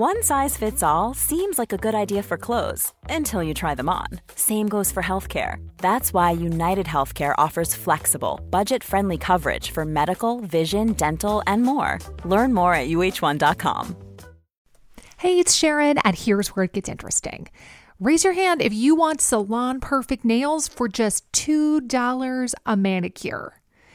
One size fits all seems like a good idea for clothes until you try them on. Same goes for healthcare. That's why United Healthcare offers flexible, budget friendly coverage for medical, vision, dental, and more. Learn more at uh1.com. Hey, it's Sharon, and here's where it gets interesting. Raise your hand if you want salon perfect nails for just $2 a manicure.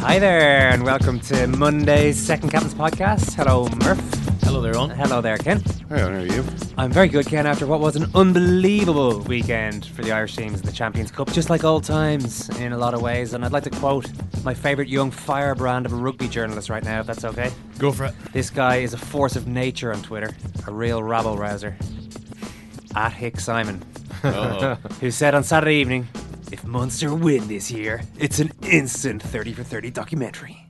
Hi there, and welcome to Monday's Second Captain's Podcast. Hello, Murph. Hello there, on. Hello there, Ken. Hey, how are you? I'm very good, Ken, after what was an unbelievable weekend for the Irish teams in the Champions Cup, just like old times in a lot of ways. And I'd like to quote my favourite young firebrand of a rugby journalist right now, if that's okay. Go for it. This guy is a force of nature on Twitter, a real rabble rouser. At Hick Simon, who said on Saturday evening, if Munster win this year, it's an instant 30 for 30 documentary.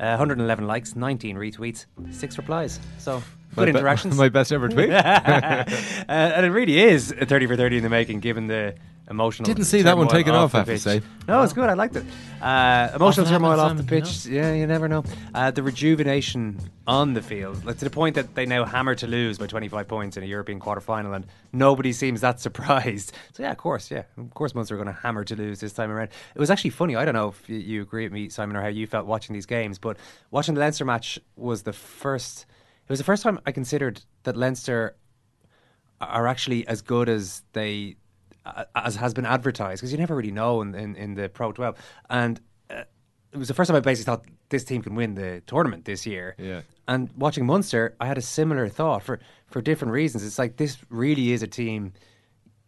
Uh, 111 likes, 19 retweets, 6 replies. So, good My be- my best ever tweet. uh, and it really is a 30 for 30 in the making, given the emotional. Didn't see that one turmoil taken off, I have the to say. No, it's good. I liked it. Uh, emotional Often turmoil off happens, the Simon, pitch. Yeah, you never know. Uh, the rejuvenation on the field, like to the point that they now hammer Toulouse by 25 points in a European quarter final, and nobody seems that surprised. So yeah, of course, yeah, of course, Munster are going to hammer Toulouse this time around. It was actually funny. I don't know if you, you agree with me, Simon, or how you felt watching these games, but watching the Leinster match was the first. It was the first time I considered that Leinster are actually as good as they uh, as has been advertised because you never really know in, in, in the Pro 12 and uh, it was the first time I basically thought this team can win the tournament this year. Yeah. and watching Munster I had a similar thought for for different reasons. It's like this really is a team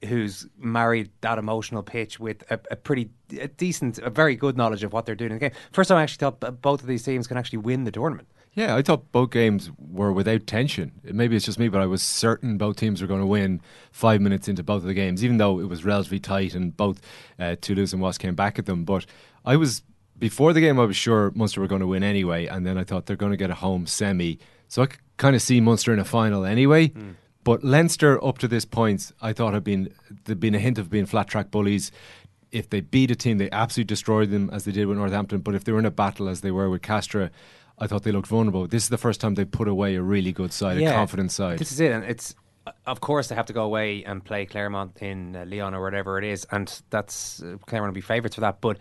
who's married that emotional pitch with a, a pretty a decent a very good knowledge of what they're doing in the game. First time I actually thought both of these teams can actually win the tournament Yeah, I thought both games were without tension. Maybe it's just me, but I was certain both teams were going to win five minutes into both of the games, even though it was relatively tight and both uh, Toulouse and Wasp came back at them. But I was before the game, I was sure Munster were going to win anyway, and then I thought they're going to get a home semi, so I could kind of see Munster in a final anyway. But Leinster, up to this point, I thought had been there'd been a hint of being flat track bullies. If they beat a team, they absolutely destroyed them as they did with Northampton. But if they were in a battle as they were with Castres, I thought they looked vulnerable. This is the first time they put away a really good side, a confident side. This is it, and it's of course they have to go away and play Clermont in uh, Lyon or whatever it is, and that's uh, Clermont will be favourites for that. But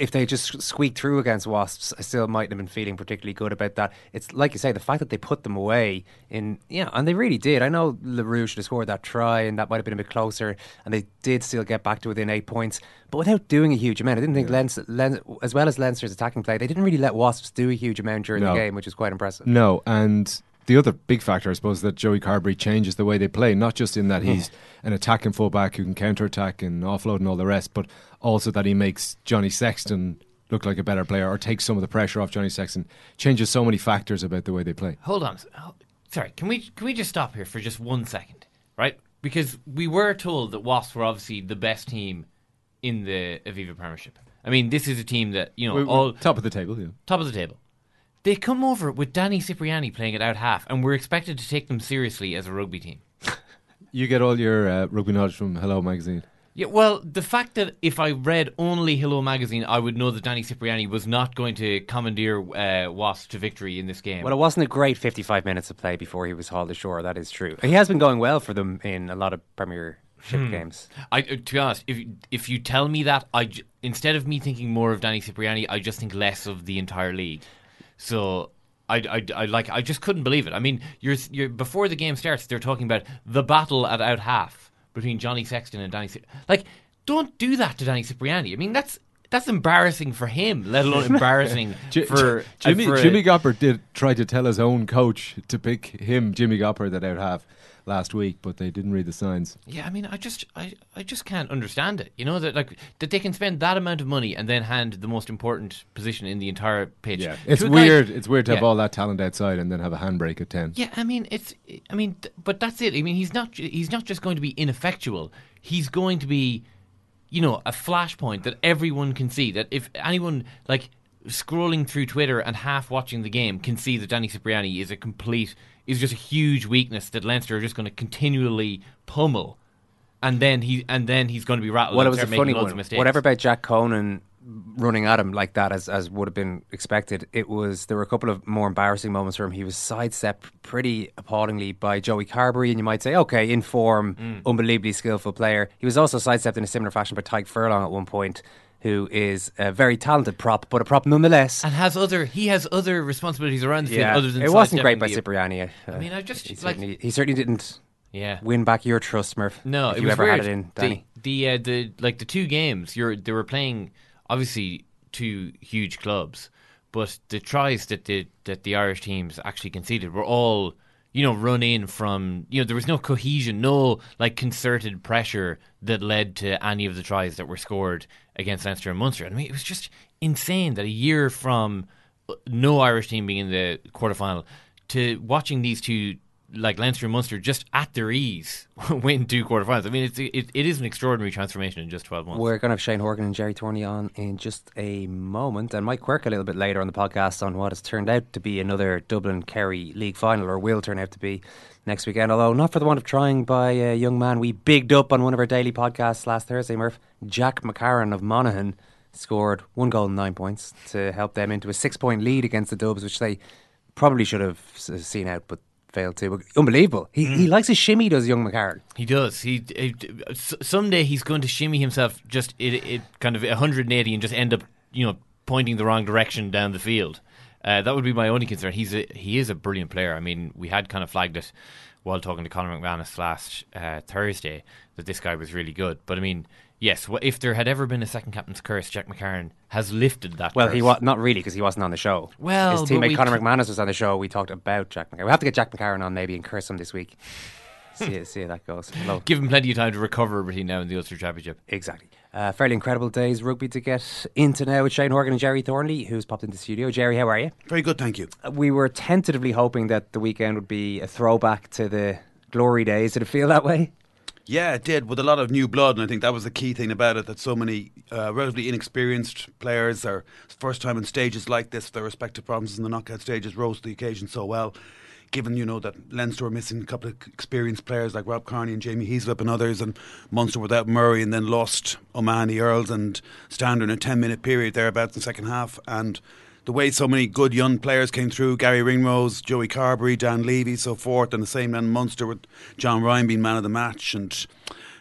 if they just squeaked through against Wasps, I still mightn't have been feeling particularly good about that. It's like you say, the fact that they put them away in, yeah, and they really did. I know le Roux should have scored that try, and that might have been a bit closer, and they did still get back to within eight points, but without doing a huge amount. I didn't think Leinster, Lein- as well as Leinster's attacking play, they didn't really let Wasps do a huge amount during No. the game, which is quite impressive. No, and the other big factor, I suppose, that Joey Carbery changes the way they play, not just in that hmm. he's an attacking fullback who can counter attack and offload and all the rest, but also that he makes Johnny Sexton look like a better player or takes some of the pressure off Johnny Sexton. Changes so many factors about the way they play. Hold on. Sorry, can we can we just stop here for just one second, right? Because we were told that Wasps were obviously the best team in the Aviva Premiership. I mean, this is a team that you know We- we- all top of the table, yeah. top of the table. They come over with Danny Cipriani playing it out half, and we're expected to take them seriously as a rugby team. You get all your uh, rugby knowledge from Hello Magazine. Yeah, well, the fact that if I read only Hello Magazine, I would know that Danny Cipriani was not going to commandeer uh, Wasps to victory in this game. Well, it wasn't a great 55 minutes of play before he was hauled ashore. That is true. He has been going well for them in a lot of Premiership Hmm. games. I, uh, to be honest, if if you tell me that, I j- instead of me thinking more of Danny Cipriani, I just think less of the entire league. So I, I, I like I just couldn't believe it. I mean, you're you're before the game starts, they're talking about the battle at out half between Johnny Sexton and Danny. Ci- Like, don't do that to Danny Cipriani. I mean, that's that's embarrassing for him, let alone embarrassing for Jimmy uh, for Jimmy Gopperth did try to tell his own coach to pick him, Jimmy Gopperth, that out half last week, but they didn't read the signs. Yeah, I mean, I just, I, I just can't understand it. You know that like that they can spend that amount of money and then hand the most important position in the entire pitch. Yeah, it's a guy- weird. It's weird to have all that talent outside and then have a handbrake at ten. Yeah, I mean, it's, I mean, th- but that's it. I mean, he's not, he's not just going to be ineffectual. He's going to be, you know, a flashpoint that everyone can see. That if anyone like scrolling through Twitter and half watching the game can see that Danny Cipriani is a complete, is just a huge weakness that Leinster are just going to continually pummel. And then he, and then he's going to be rattled. Well, it was a funny one. Whatever about Jack Conan running at him like that, as as would have been expected, it was there were a couple of more embarrassing moments for him. He was sidestepped pretty appallingly by Joey Carbery, and you might say, okay, in form, Mm. unbelievably skillful player. He was also sidestepped in a similar fashion by Tadhg Furlong at one point. Who is a very talented prop, but a prop nonetheless. and has other, he has other responsibilities around the field Yeah, other than it wasn't great by Cipriani. Uh, I mean, I just he like certainly, he certainly didn't Yeah. win back your trust, Murph. No, if it you was ever weird. had it in, the the, uh, the like the two games you're they were playing obviously two huge clubs, but the tries that the that the Irish teams actually conceded were all you know run in from you know there was no cohesion, no like concerted pressure that led to any of the tries that were scored against Leinster and Munster. I mean, it was just insane that a year from uh, no Irish team being in the quarterfinal to watching these two like Leinster and Munster just at their ease win two quarterfinals. I mean, it's it, it is an extraordinary transformation in just twelve months. We're going to have Shane Horgan and Gerry Thornley on in just a moment, and Mike Quirke a little bit later on the podcast on what has turned out to be another Dublin Kerry League final, or will turn out to be next weekend. Although not for the want of trying by a young man we bigged up on one of our daily podcasts last Thursday, Murph. Jack McCarron of Monaghan scored one goal and nine points to help them into a six-point lead against the Dubs, which they probably should have seen out, but failed to. But unbelievable. He he likes his shimmy, does young McCarron. He does. He s- someday he's going to shimmy himself just it, it kind of 180 and just end up you know pointing the wrong direction down the field. Uh, that would be my only concern. He's a, he is a brilliant player. I mean, we had kind of flagged it while talking to Conor McManus last uh, Thursday that this guy was really good. But I mean, yes, wh- if there had ever been a second captain's curse, Jack McCarron has lifted that. Well, curse. he was not really because he wasn't on the show. Well, his teammate Conor t- McManus was on the show. We talked about Jack McCarron. We have to get Jack McCarron on maybe and curse him this week. see, see how that goes. Hello. Give him plenty of time to recover between now and the Ulster Championship. Exactly. Uh, fairly incredible days rugby to get into now with Shane Horgan and Gerry Thornley, who's popped into the studio. Gerry, how are you? Very good, thank you. Uh, We were tentatively hoping that the weekend would be a throwback to the glory days. Did it feel that way? Yeah, it did, with a lot of new blood, and I think that was the key thing about it. That so many uh, relatively inexperienced players are first time in stages like this, their respective provinces in the knockout stages rose to the occasion so well. Given you know that Leinster were missing a couple of experienced players like Rob Kearney and Jamie Heaslip and others, and Munster without Murray, and then lost O'Mahony, Earls, and Stander in a ten minute period thereabouts in the second half, and the way so many good young players came through Garry Ringrose, Joey Carbery, Dan Leavy, so forth, and the same man Munster with John Ryan being man of the match. And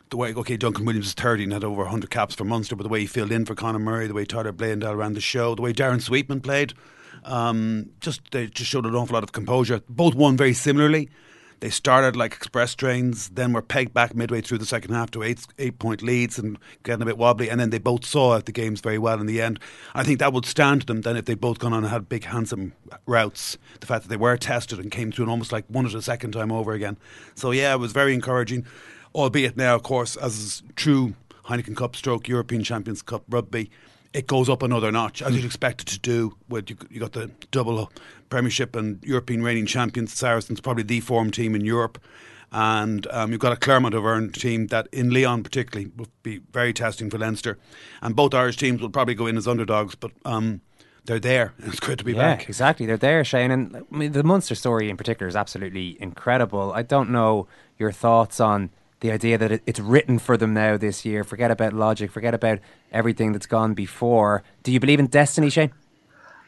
the way, okay, Duncan Williams is 30 and had over 100 caps for Munster, but the way he filled in for Conor Murray, the way Tyler Bleyendaal ran the show, the way Darren Sweetnam played, um, just they just showed an awful lot of composure. Both won very similarly. They started like express trains, then were pegged back midway through the second half to eight eight point leads and getting a bit wobbly, and then they both saw out the games very well in the end. I think that would stand to them then if they both gone on and had big handsome routes. The fact that they were tested and came through and almost like won it a second time over again. So yeah, it was very encouraging. Albeit now, of course, as is true Heineken Cup stroke European Champions Cup rugby, it goes up another notch as you'd expect it to do. With you, you got the double Premiership and European reigning champions. Saracens probably the form team in Europe, and um, you've got a Clermont Auvergne team that in Lyon particularly will be very testing for Leinster, and both Irish teams will probably go in as underdogs, but. Um, they're there. It's great to be yeah, back. exactly. They're there, Shane. And I mean, the Munster story in particular is absolutely incredible. I don't know your thoughts on the idea that it, it's written for them now this year. Forget about logic. Forget about everything that's gone before. Do you believe in destiny, Shane?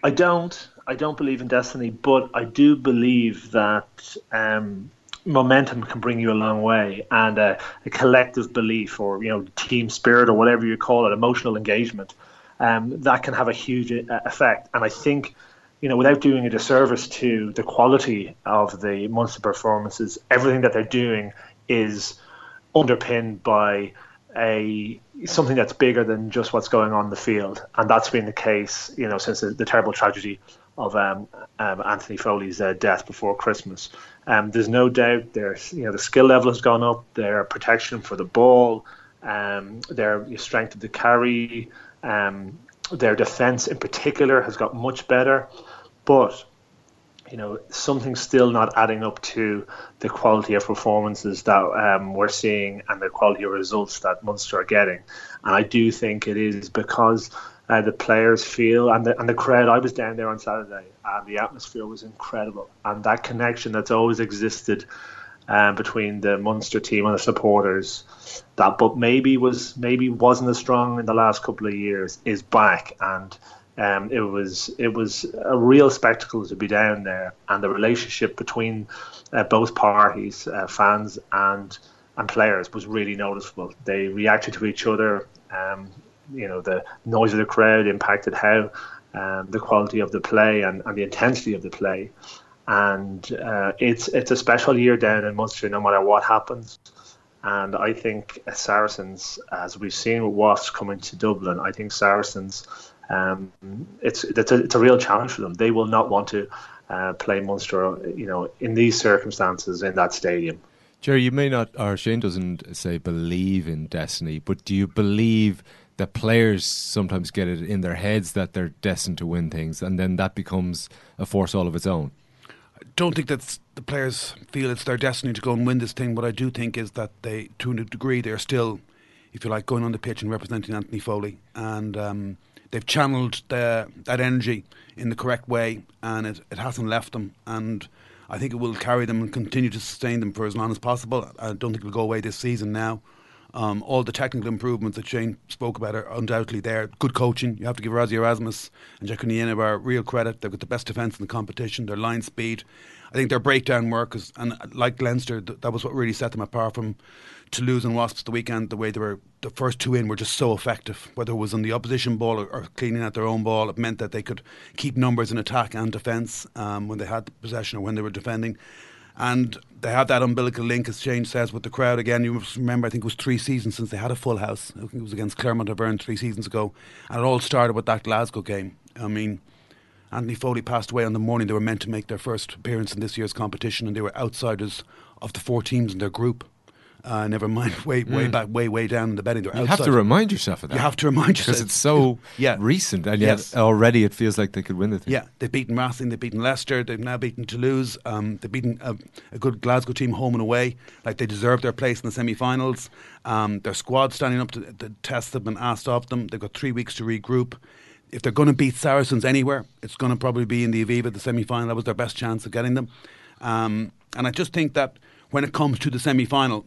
I don't. I don't believe in destiny, but I do believe that um, momentum can bring you a long way, and uh, a collective belief, or you know, team spirit, or whatever you call it, emotional engagement, um, that can have a huge uh, effect. And I think you know, without doing a disservice to the quality of the Munster performances, everything that they're doing is underpinned by a something that's bigger than just what's going on in the field, and that's been the case, you know, since the, the terrible tragedy of um, um, Anthony Foley's uh, death before Christmas. Um, there's no doubt there's you know the skill level has gone up, their protection for the ball, um, their strength of the carry, um, their defence in particular has got much better, but you know something's still not adding up to the quality of performances that um, we're seeing and the quality of results that Munster are getting. And I do think it is because uh, the players feel and the and the crowd. I was down there on Saturday, and the atmosphere was incredible, and that connection that's always existed. Um, between the Munster team and the supporters, that but maybe was maybe wasn't as strong in the last couple of years is back, and um, it was it was a real spectacle to be down there, and the relationship between uh, both parties, uh, fans and and players, was really noticeable. They reacted to each other. Um, you know, the noise of the crowd impacted how um, the quality of the play and, and the intensity of the play. And uh, it's it's a special year down in Munster, no matter what happens. And I think Saracens, as we've seen with Wasps coming to Dublin, I think Saracens um, it's it's a, it's a real challenge for them. They will not want to uh, play Munster, you know, in these circumstances in that stadium. Gerry, you may not, or Shane doesn't say believe in destiny, but do you believe that players sometimes get it in their heads that they're destined to win things, and then that becomes a force all of its own? I don't think that the players feel it's their destiny to go and win this thing. What I do think is that they, to a degree, they're still, if you like, going on the pitch and representing Anthony Foley, and um, they've channeled the, that energy in the correct way, and it, it hasn't left them. And I think it will carry them and continue to sustain them for as long as possible. I don't think it'll go away this season now. Um, all the technical improvements that Shane spoke about are undoubtedly there. Good coaching. You have to give Rassie Erasmus and Jack our real credit. They've got the best defence in the competition. Their line speed. I think their breakdown work is, and like Leinster, that was what really set them apart from Toulouse and Wasps the weekend, the way they were, the first two in were just so effective. Whether it was on the opposition ball or, or cleaning out their own ball, it meant that they could keep numbers in attack and defence um, when they had possession or when they were defending. And they had that umbilical link, as Shane says, with the crowd again. You remember, I think it was three seasons since they had a full house. I think it was against Clermont Auvergne three seasons ago. And it all started with that Glasgow game. I mean, Anthony Foley passed away on the morning they were meant to make their first appearance in this year's competition, and they were outsiders of the four teams in their group. Uh, never mind, way way mm. back, way way down in the betting. You have to remind yourself of that. You have to remind yourself because it's so yeah. recent, and yet yes. already it feels like they could win the thing. Yeah, they've beaten Racing, they've beaten Leicester, they've now beaten Toulouse. Um, they've beaten a, a, good Glasgow team home and away. Like they deserve their place in the semi-finals. Um, their squad standing up to the test have been asked of them. They've got three weeks to regroup. If they're going to beat Saracens anywhere, it's going to probably be in the Aviva, the semi-final. That was their best chance of getting them. Um, and I just think that when it comes to the semi-final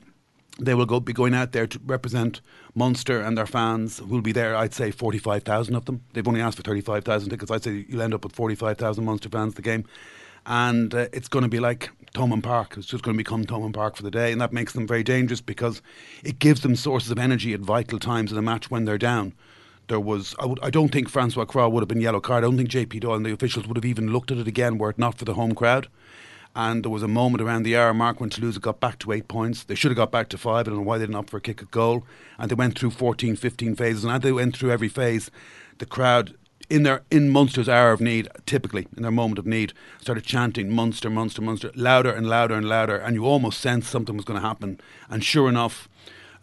they will go, be going out there to represent Munster and their fans will be there. I'd say 45,000 of them. They've only asked for 35,000 tickets. I'd say you'll end up with 45,000 Munster fans the game. And uh, it's going to be like Thomond Park. It's just going to become Thomond Park for the day. And that makes them very dangerous because it gives them sources of energy at vital times in the match when they're down. There was, I, would, I don't think Francois Croix would have been yellow card. I don't think JP Doyle and the officials would have even looked at it again were it not for the home crowd and there was a moment around the hour mark when Toulouse got back to eight points. They should have got back to five. I don't know why they didn't opt for a kick at goal. And they went through 14, 15 phases. And as they went through every phase, the crowd in their in Munster's hour of need, typically in their moment of need, started chanting Munster, Munster, Munster, louder and louder and louder, and you almost sensed something was going to happen. And sure enough,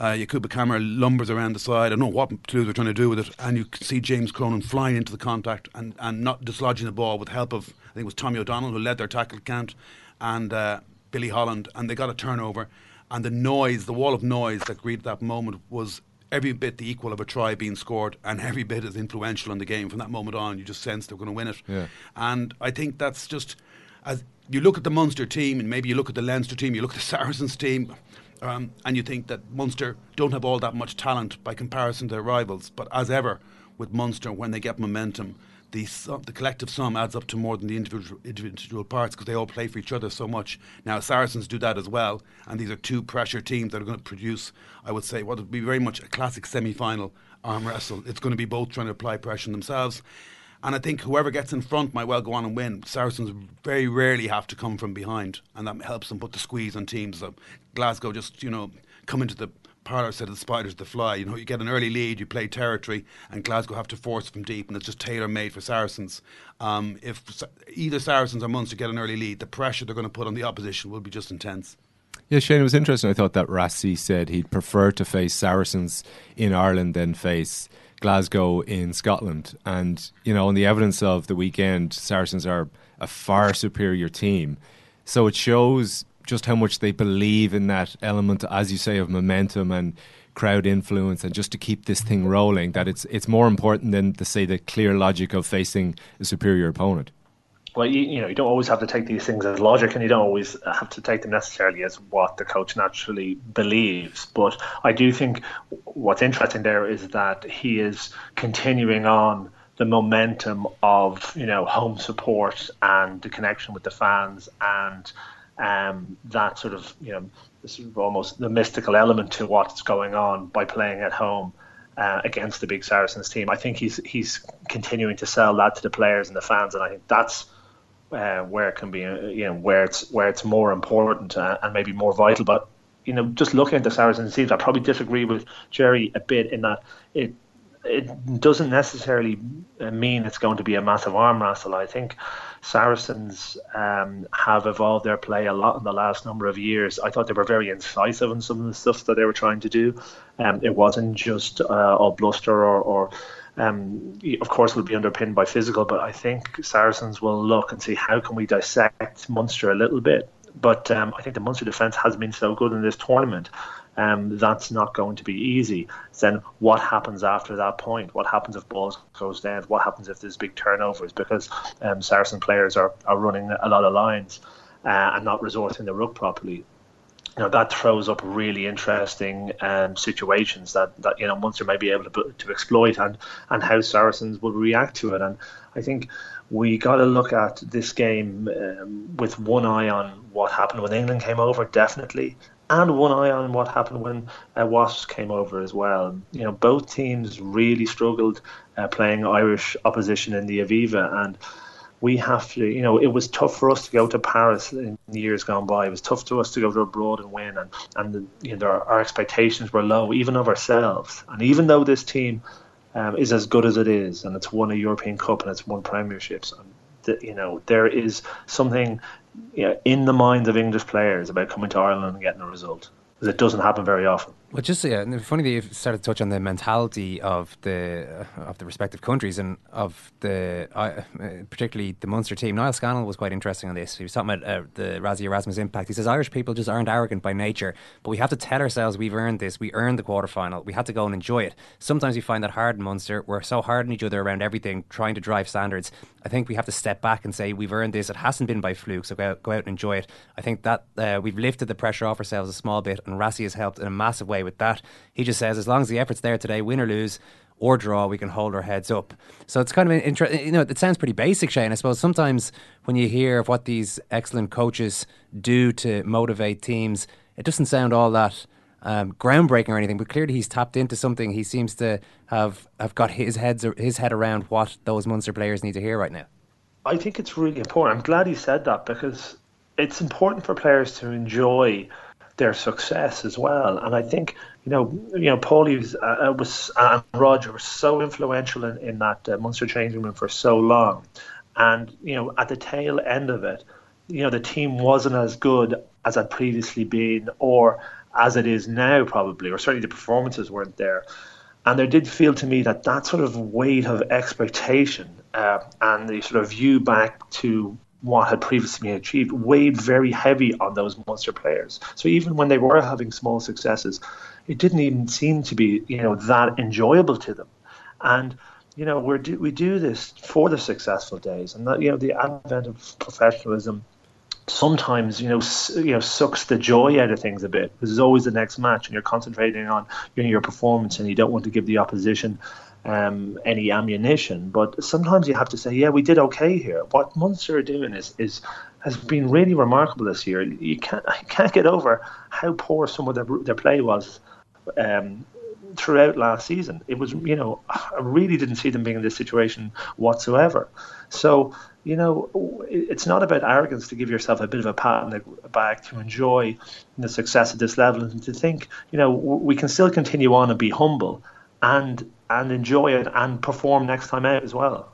uh, Yacouba Camara lumbers around the side. I don't know what Toulouse are trying to do with it, and you can see James Cronin flying into the contact and, and not dislodging the ball with help of I think it was Tommy O'Donnell who led their tackle count and uh, Billy Holland, and they got a turnover. And the noise, the wall of noise that greeted that moment was every bit the equal of a try being scored and every bit as influential in the game. From that moment on, you just sense they're going to win it. Yeah. And I think that's just, as you look at the Munster team and maybe you look at the Leinster team, you look at the Saracens team, um, and you think that Munster don't have all that much talent by comparison to their rivals. But as ever, with Munster, when they get momentum, the sum, the collective sum adds up to more than the individual individual parts because they all play for each other so much. Now Saracens do that as well, and these are two pressure teams that are going to produce, I would say, what would be very much a classic semi-final arm wrestle. It's going to be both trying to apply pressure themselves. And I think whoever gets in front might well go on and win. Saracens very rarely have to come from behind, and that helps them put the squeeze on teams. So Glasgow just, you know, come into the parlour said of the spiders to fly. You know, you get an early lead, you play territory, and Glasgow have to force from deep, and it's just tailor made for Saracens. Um, if either Saracens or Munster get an early lead, the pressure they're going to put on the opposition will be just intense. Yeah, Shane, it was interesting. I thought that Rassie said he'd prefer to face Saracens in Ireland than face Glasgow in Scotland. And, you know, on the evidence of the weekend, Saracens are a far superior team. So it shows just how much they believe in that element, as you say, of momentum and crowd influence and just to keep this thing rolling that it's it's more important than to say the clear logic of facing a superior opponent well, you, you know, you don't always have to take these things as logic, and you don't always have to take them necessarily as what the coach naturally believes. But I do think what's interesting there is that he is continuing on the momentum of you know home support and the connection with the fans and um, that sort of you know this is almost the mystical element to what's going on by playing at home. Uh, against the big Saracens team, I think he's he's continuing to sell that to the players and the fans, and I think that's uh, where it can be, uh, you know, where it's where it's more important uh, and maybe more vital. But you know, just looking at the Saracens teams, I probably disagree with Gerry a bit in that it it doesn't necessarily uh, mean it's going to be a massive arm wrestle. I think Saracens um, have evolved their play a lot in the last number of years. I thought they were very incisive in some of the stuff that they were trying to do. Um, it wasn't just uh, all bluster or, or um, of course, will be underpinned by physical, but I think Saracens will look and see how can we dissect Munster a little bit. But um, I think the Munster defence has been so good in this tournament. Um, that's not going to be easy. Then what happens after that point? What happens if balls goes down? What happens if there's big turnovers? Because um, Saracen players are, are running a lot of lines uh, and not resorting the ruck properly you know that throws up really interesting um, situations that, that you know Munster may be able to to exploit and and how Saracens will react to it. And I think we got to look at this game um, with one eye on what happened when England came over, definitely, and one eye on what happened when uh, Wasps came over as well. You know, both teams really struggled uh, playing Irish opposition in the Aviva and we have to, you know, it was tough for us to go to Paris in the years gone by. It was tough to us to go to abroad and win, and and the, you know, our, our, expectations were low, even of ourselves. And even though this team um, is as good as it is, and it's won a European Cup and it's won Premierships, and the, you know, there is something you know, in the minds of English players about coming to Ireland and getting a result, it doesn't happen very often. Well, just yeah, and funny that you've started to touch on the mentality of the uh, of the respective countries and of the uh, particularly the Munster team. Niall Scannell was quite interesting on this. He was talking about uh, the Rassie Erasmus impact. He says Irish people just aren't arrogant by nature, but we have to tell ourselves we've earned this. We earned the quarter final. We had to go and enjoy it. Sometimes we find that hard in Munster. We're so hard on each other around everything, trying to drive standards. I think we have to step back and say we've earned this. It hasn't been by fluke, so go out, go out and enjoy it. I think that uh, we've lifted the pressure off ourselves a small bit, and Rassie has helped in a massive way with that. He just says as long as the effort's there today, win or lose or draw, we can hold our heads up. So it's kind of interesting. You know, it sounds pretty basic, Shane. I suppose sometimes when you hear of what these excellent coaches do to motivate teams, it doesn't sound all that um, groundbreaking or anything. But clearly, he's tapped into something. He seems to have have got his heads his head around what those Munster players need to hear right now. I think it's really important. I'm glad he said that because it's important for players to enjoy their success as well. And I think you know, you know, Paulie was, uh, uh, was and Roger were so influential in, in that uh, Munster changing room for so long, and you know, at the tail end of it, you know, the team wasn't as good as had previously been, or as it is now, probably, or certainly the performances weren't there. And there did feel to me that that sort of weight of expectation uh, and the sort of view back to what had previously been achieved weighed very heavy on those Munster players. So even when they were having small successes, it didn't even seem to be you know that enjoyable to them. And you know we do, we do this for the successful days, and that you know the advent of professionalism sometimes you know you know sucks the joy out of things a bit because there's always the next match and you're concentrating on you know, your performance and you don't want to give the opposition um, any ammunition. But sometimes you have to say, yeah, we did okay here. What Munster are doing is is has been really remarkable this year. You can't I can't get over how poor some of their their play was. Um, throughout last season. It was, you know, I really didn't see them being in this situation whatsoever. So, you know, it's not about arrogance to give yourself a bit of a pat on the back to enjoy the success at this level and to think, you know, we can still continue on and be humble and and enjoy it and perform next time out as well.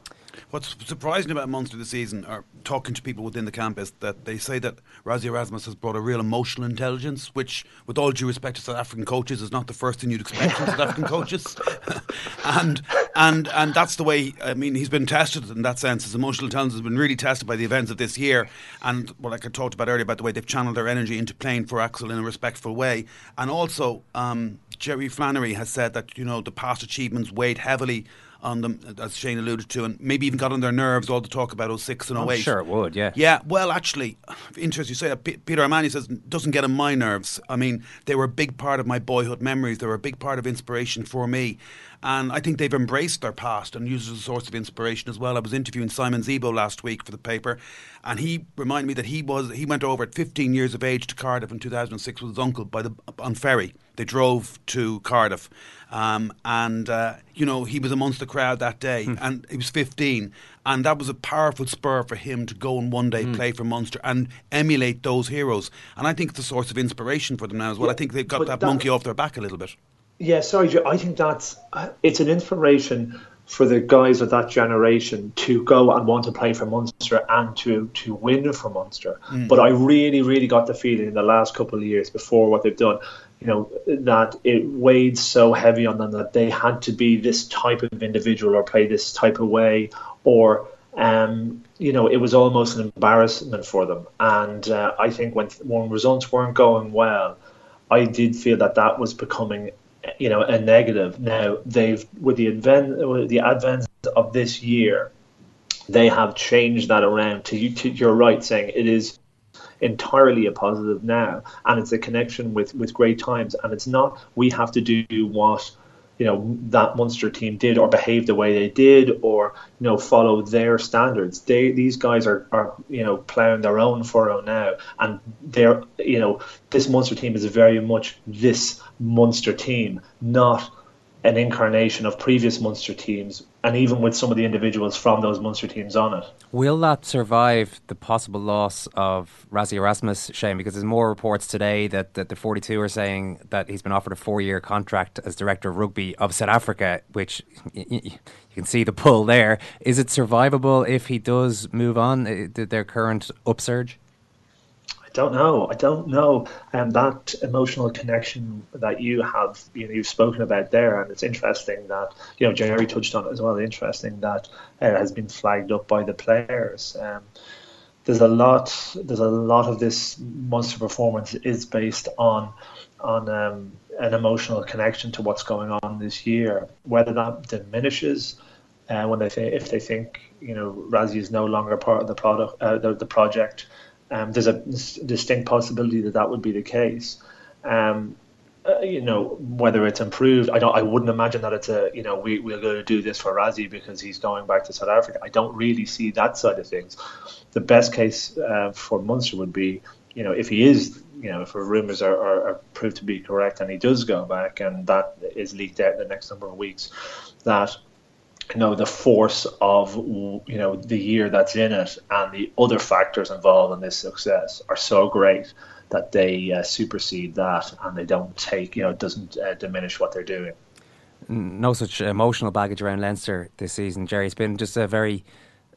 What's surprising about Munster this season, or talking to people within the camp, is that they say that Rassie Erasmus has brought a real emotional intelligence, which, with all due respect to South African coaches, is not the first thing you'd expect from South African coaches. and and and that's the way. I mean, he's been tested in that sense. His emotional intelligence has been really tested by the events of this year, and what like I talked about earlier about the way they've channeled their energy into playing for Axel in a respectful way, and also. Um, Jerry Flannery has said that you know the past achievements weighed heavily on them, as Shane alluded to, and maybe even got on their nerves all the talk about 06 and 08. I'm sure it would, yeah. Yeah, well, actually, interesting you say that. P- Peter O'Mahony says, doesn't get on my nerves. I mean, they were a big part of my boyhood memories. They were a big part of inspiration for me. And I think they've embraced their past and used it as a source of inspiration as well. I was interviewing Simon Zebo last week for the paper, and he reminded me that he was he went over at 15 years of age to Cardiff in 2006 with his uncle by the on ferry. They drove to Cardiff, um, and uh, you know he was amongst the crowd that day, mm. and he was 15, and that was a powerful spur for him to go and one day mm. play for Munster and emulate those heroes. And I think it's a source of inspiration for them now as well. Yeah, I think they've got that, that monkey off their back a little bit. Yeah, sorry, I think that's it's an inspiration for the guys of that generation to go and want to play for Munster and to to win for Munster. Mm. But I really, really got the feeling in the last couple of years before what they've done, you know, that it weighed so heavy on them that they had to be this type of individual or play this type of way, or um, you know, it was almost an embarrassment for them. And uh, I think when when results weren't going well, I did feel that that was becoming you know a negative. Now they've with the advent with the advent of this year, they have changed that around to you. To, you're right, saying it is entirely a positive now, and it's a connection with with great times, and it's not we have to do what you know that Munster team did or behave the way they did or you know follow their standards. They these guys are, are you know ploughing their own furrow now, and they're you know this Munster team is very much this Munster team, not an incarnation of previous Munster teams, and even with some of the individuals from those Munster teams on it. Will that survive the possible loss of Rassie Erasmus, Shane? Because there's more reports today that, that the 42 are saying that he's been offered a four year contract as director of rugby of South Africa, which you can see the pull there. Is it survivable if he does move on, uh, their current upsurge? Don't know. I don't know. And that emotional connection that you have, you know, you've spoken about there, and it's interesting that you know Gerry touched on it as well. Interesting that it has been flagged up by the players. Um, there's a lot. There's a lot of this Munster performance is based on on um, an emotional connection to what's going on this year. Whether that diminishes uh, when they say if they think you know Rassie is no longer part of the product, uh, the, the project um, there's a distinct possibility that that would be the case. Um, uh, you know whether it's improved. I don't. I wouldn't imagine that it's a. You know, we we're going to do this for Rassie because he's going back to South Africa. I don't really see that side of things. The best case uh, for Munster would be, you know, if he is, you know, if rumours are, are, are proved to be correct and he does go back and that is leaked out in the next number of weeks, that you know the force of you know the year that's in it and the other factors involved in this success are so great that they uh, supersede that and they don't take you know it doesn't uh, diminish what they're doing. No such emotional baggage around Leinster this season Gerry. It's been just a very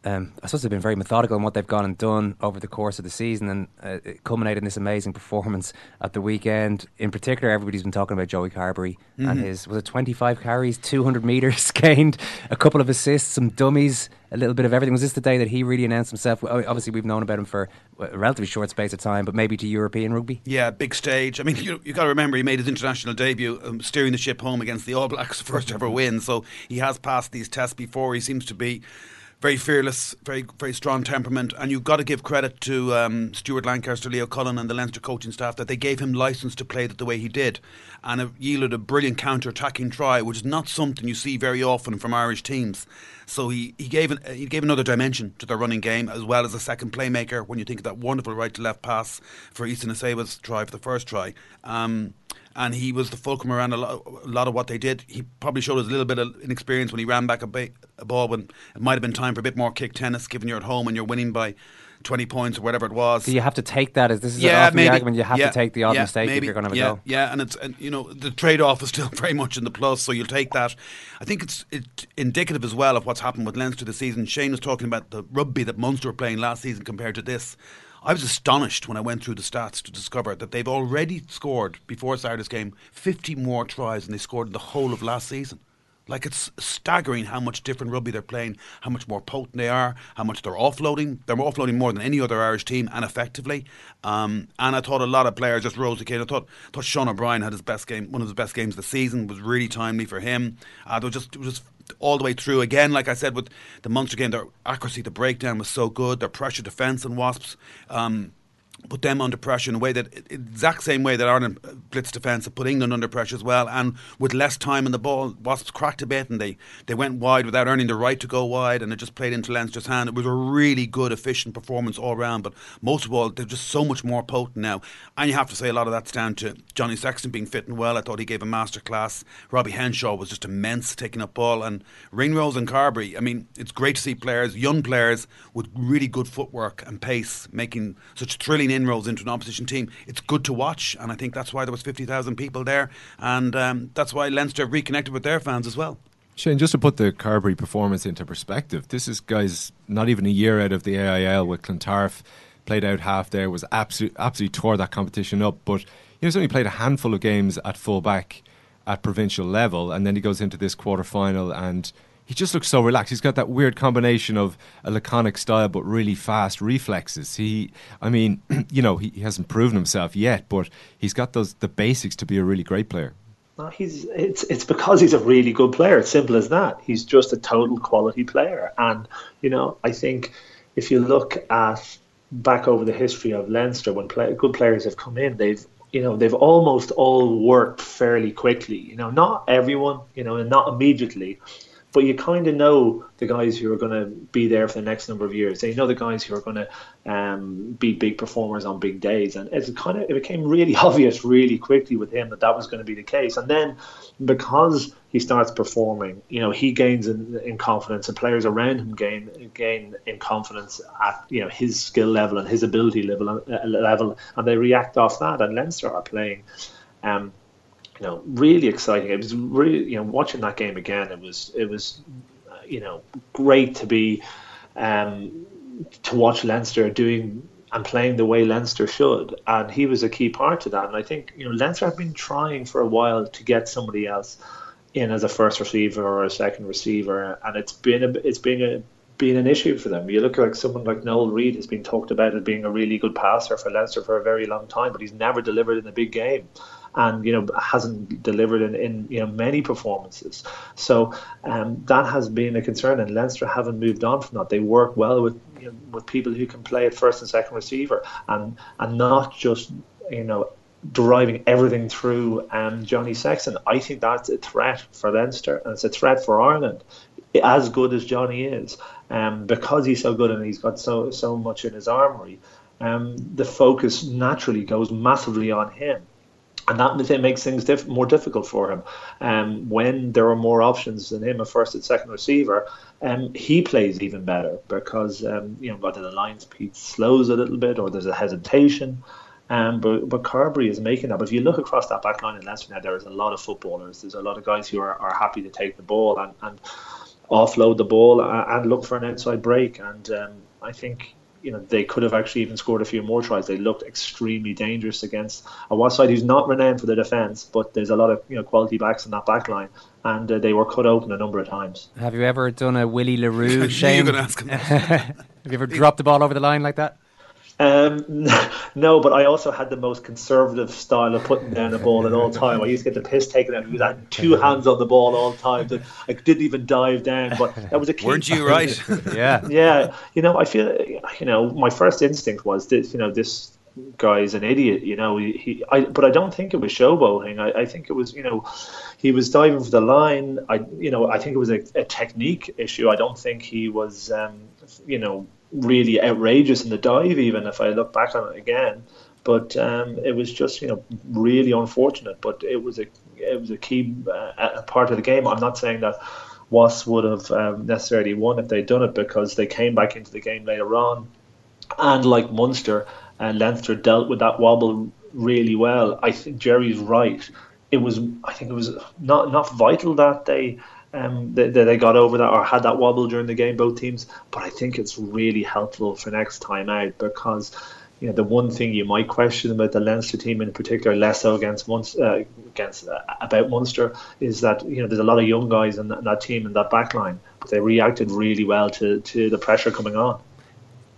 um, I suppose they've been very methodical in what they've gone and done over the course of the season, and uh, it culminated in this amazing performance at the weekend. In particular, everybody's been talking about Joey Carbery mm-hmm. and his was it twenty five carries, two hundred meters gained, a couple of assists, some dummies, a little bit of everything. Was this the day that he really announced himself? Obviously, we've known about him for a relatively short space of time, but maybe to European rugby. Yeah, big stage. I mean, you you got to remember he made his international debut, um, steering the ship home against the All Blacks, first ever win. So he has passed these tests before. He seems to be very fearless, very very strong temperament, and you've got to give credit to um, Stuart Lancaster, Leo Cullen, and the Leinster coaching staff that they gave him license to play that the way he did, and it yielded a brilliant counter-attacking try, which is not something you see very often from Irish teams. So he, he gave an, he gave another dimension to their running game as well as a second playmaker. When you think of that wonderful right to left pass for Isa Nacewa's try for the first try. Um, and he was the fulcrum around a lot, a lot, of what they did. He probably showed us a little bit of inexperience when he ran back a, ba- a ball when it might have been time for a bit more kick tennis, given you're at home and you're winning by 20 points or whatever it was. So you have to take that as this is yeah, often maybe, the argument. You have yeah, to take the odd yeah, mistake maybe, if you're going to have yeah, a go. Yeah, and it's and you know the trade off is still very much in the plus, so you'll take that. I think it's it, indicative as well of what's happened with Leinster this season. Shane was talking about the rugby that Munster were playing last season compared to this. I was astonished when I went through the stats to discover that they've already scored before Saturday's game 50 more tries than they scored in the whole of last season. Like it's staggering how much different rugby they're playing, how much more potent they are, how much they're offloading. They're offloading more than any other Irish team and effectively. Um, and I thought a lot of players just rose to the I thought thought Sean O'Brien had his best game, one of his best games of the season. Was really timely for him. Uh, was just it was just all the way through. Again, like I said with the Munster game, their accuracy, the breakdown was so good. Their pressure defence and Wasps. Um, put them under pressure in a way that exact same way that Ireland uh, blitz defence have put England under pressure as well, and with less time in the ball, Wasps cracked a bit and they, they went wide without earning the right to go wide, and it just played into Leinster's hand. It was a really good, efficient performance all round, but most of all, they're just so much more potent now. And you have to say a lot of that's down to Johnny Sexton being fit and well. I thought he gave a masterclass. Robbie Henshaw was just immense taking up ball, and Ringrose and Carbery. I mean, it's great to see players, young players with really good footwork and pace, making such thrilling inroads into an opposition team. It's good to watch, and I think that's why there was 50,000 people there, and um, that's why Leinster reconnected with their fans as well. Shane, just to put the Carbery performance into perspective, this is guys not even a year out of the AIL with Clontarf, played out half there, was absolutely absolutely tore that competition up, but he's only played a handful of games at fullback at provincial level, and then he goes into this quarter final and he just looks so relaxed. He's got that weird combination of a laconic style but really fast reflexes. He, I mean, you know, he, he hasn't proven himself yet, but he's got those the basics to be a really great player. No, he's it's it's because he's a really good player. It's simple as that. He's just a total quality player, and you know, I think if you look at back over the history of Leinster, when play, good players have come in, they've you know they've almost all worked fairly quickly. You know, not everyone, you know, and not immediately but you kind of know the guys who are going to be there for the next number of years. They know the guys who are going to um, be big performers on big days, and it's kind of it became really obvious really quickly with him that that was going to be the case. And then because he starts performing, you know, he gains in, in confidence, and players around him gain gain in confidence at you know his skill level and his ability level uh, level, and they react off that. And Leinster are playing. Um, you know, really exciting. It was really, you know, watching that game again. It was, it was, uh, you know, great to be, um, to watch Leinster doing and playing the way Leinster should, and he was a key part of that. And I think you know Leinster have been trying for a while to get somebody else in as a first receiver or a second receiver, and it's been a, it's been a been an issue for them. You look like someone like Noel Reid has been talked about as being a really good passer for Leinster for a very long time, but he's never delivered in a big game and you know hasn't delivered in, in you know many performances. So um, that has been a concern, and Leinster haven't moved on from that. They work well with you know, with people who can play at first and second receiver, and and not just you know deriving everything through um, Johnny Sexton. I think that's a threat for Leinster, and it's a threat for Ireland. As good as Johnny is, um, because he's so good and he's got so so much in his armory, um, the focus naturally goes massively on him and that makes things diff- more difficult for him. Um, when there are more options than him, a first and second receiver, um, he plays even better because um, you know whether the line speed slows a little bit or there's a hesitation. Um, but but Carbery is making that. But if you look across that back line in Leinster now, there is a lot of footballers. There's a lot of guys who are, are happy to take the ball and, and offload the ball and, and look for an outside break. And um, I think you know they could have actually even scored a few more tries. They looked extremely dangerous against a Wasps side who's not renowned for their defence, but there's a lot of you know quality backs in that back line, and uh, they were cut open a number of times. Have you ever done a Willie le Roux? Shane? Have you ever dropped the ball over the line like that? Um, no, but I also had the most conservative style of putting down a ball at all time. I used to get the piss taken out of me. I had two hands on the ball all the time. I didn't even dive down, but that was a key. Weren't you right? yeah. Yeah. You know, I feel, you know, my first instinct was this, you know, this guy's an idiot, you know. He, he I, but I don't think it was showboating. I, I think it was, you know, he was diving for the line. I, you know, I think it was a, a technique issue. I don't think he was, um, you know, really outrageous in the dive, even if I look back on it again. But um, it was just you know really unfortunate. But it was a it was a key uh, part of the game. I'm not saying that Wasps would have um, necessarily won if they'd done it because they came back into the game later on, and like Munster and Leinster dealt with that wobble really well. I think Gerry's right. It was I think it was not not vital that they um, that, they got over that or had that wobble during the game, both teams. But I think it's really helpful for next time out because you know the one thing you might question about the Leinster team in particular, less so against Munster, uh, against uh, about Munster, is that you know there's a lot of young guys in that, in that team in that back line, but they reacted really well to to the pressure coming on.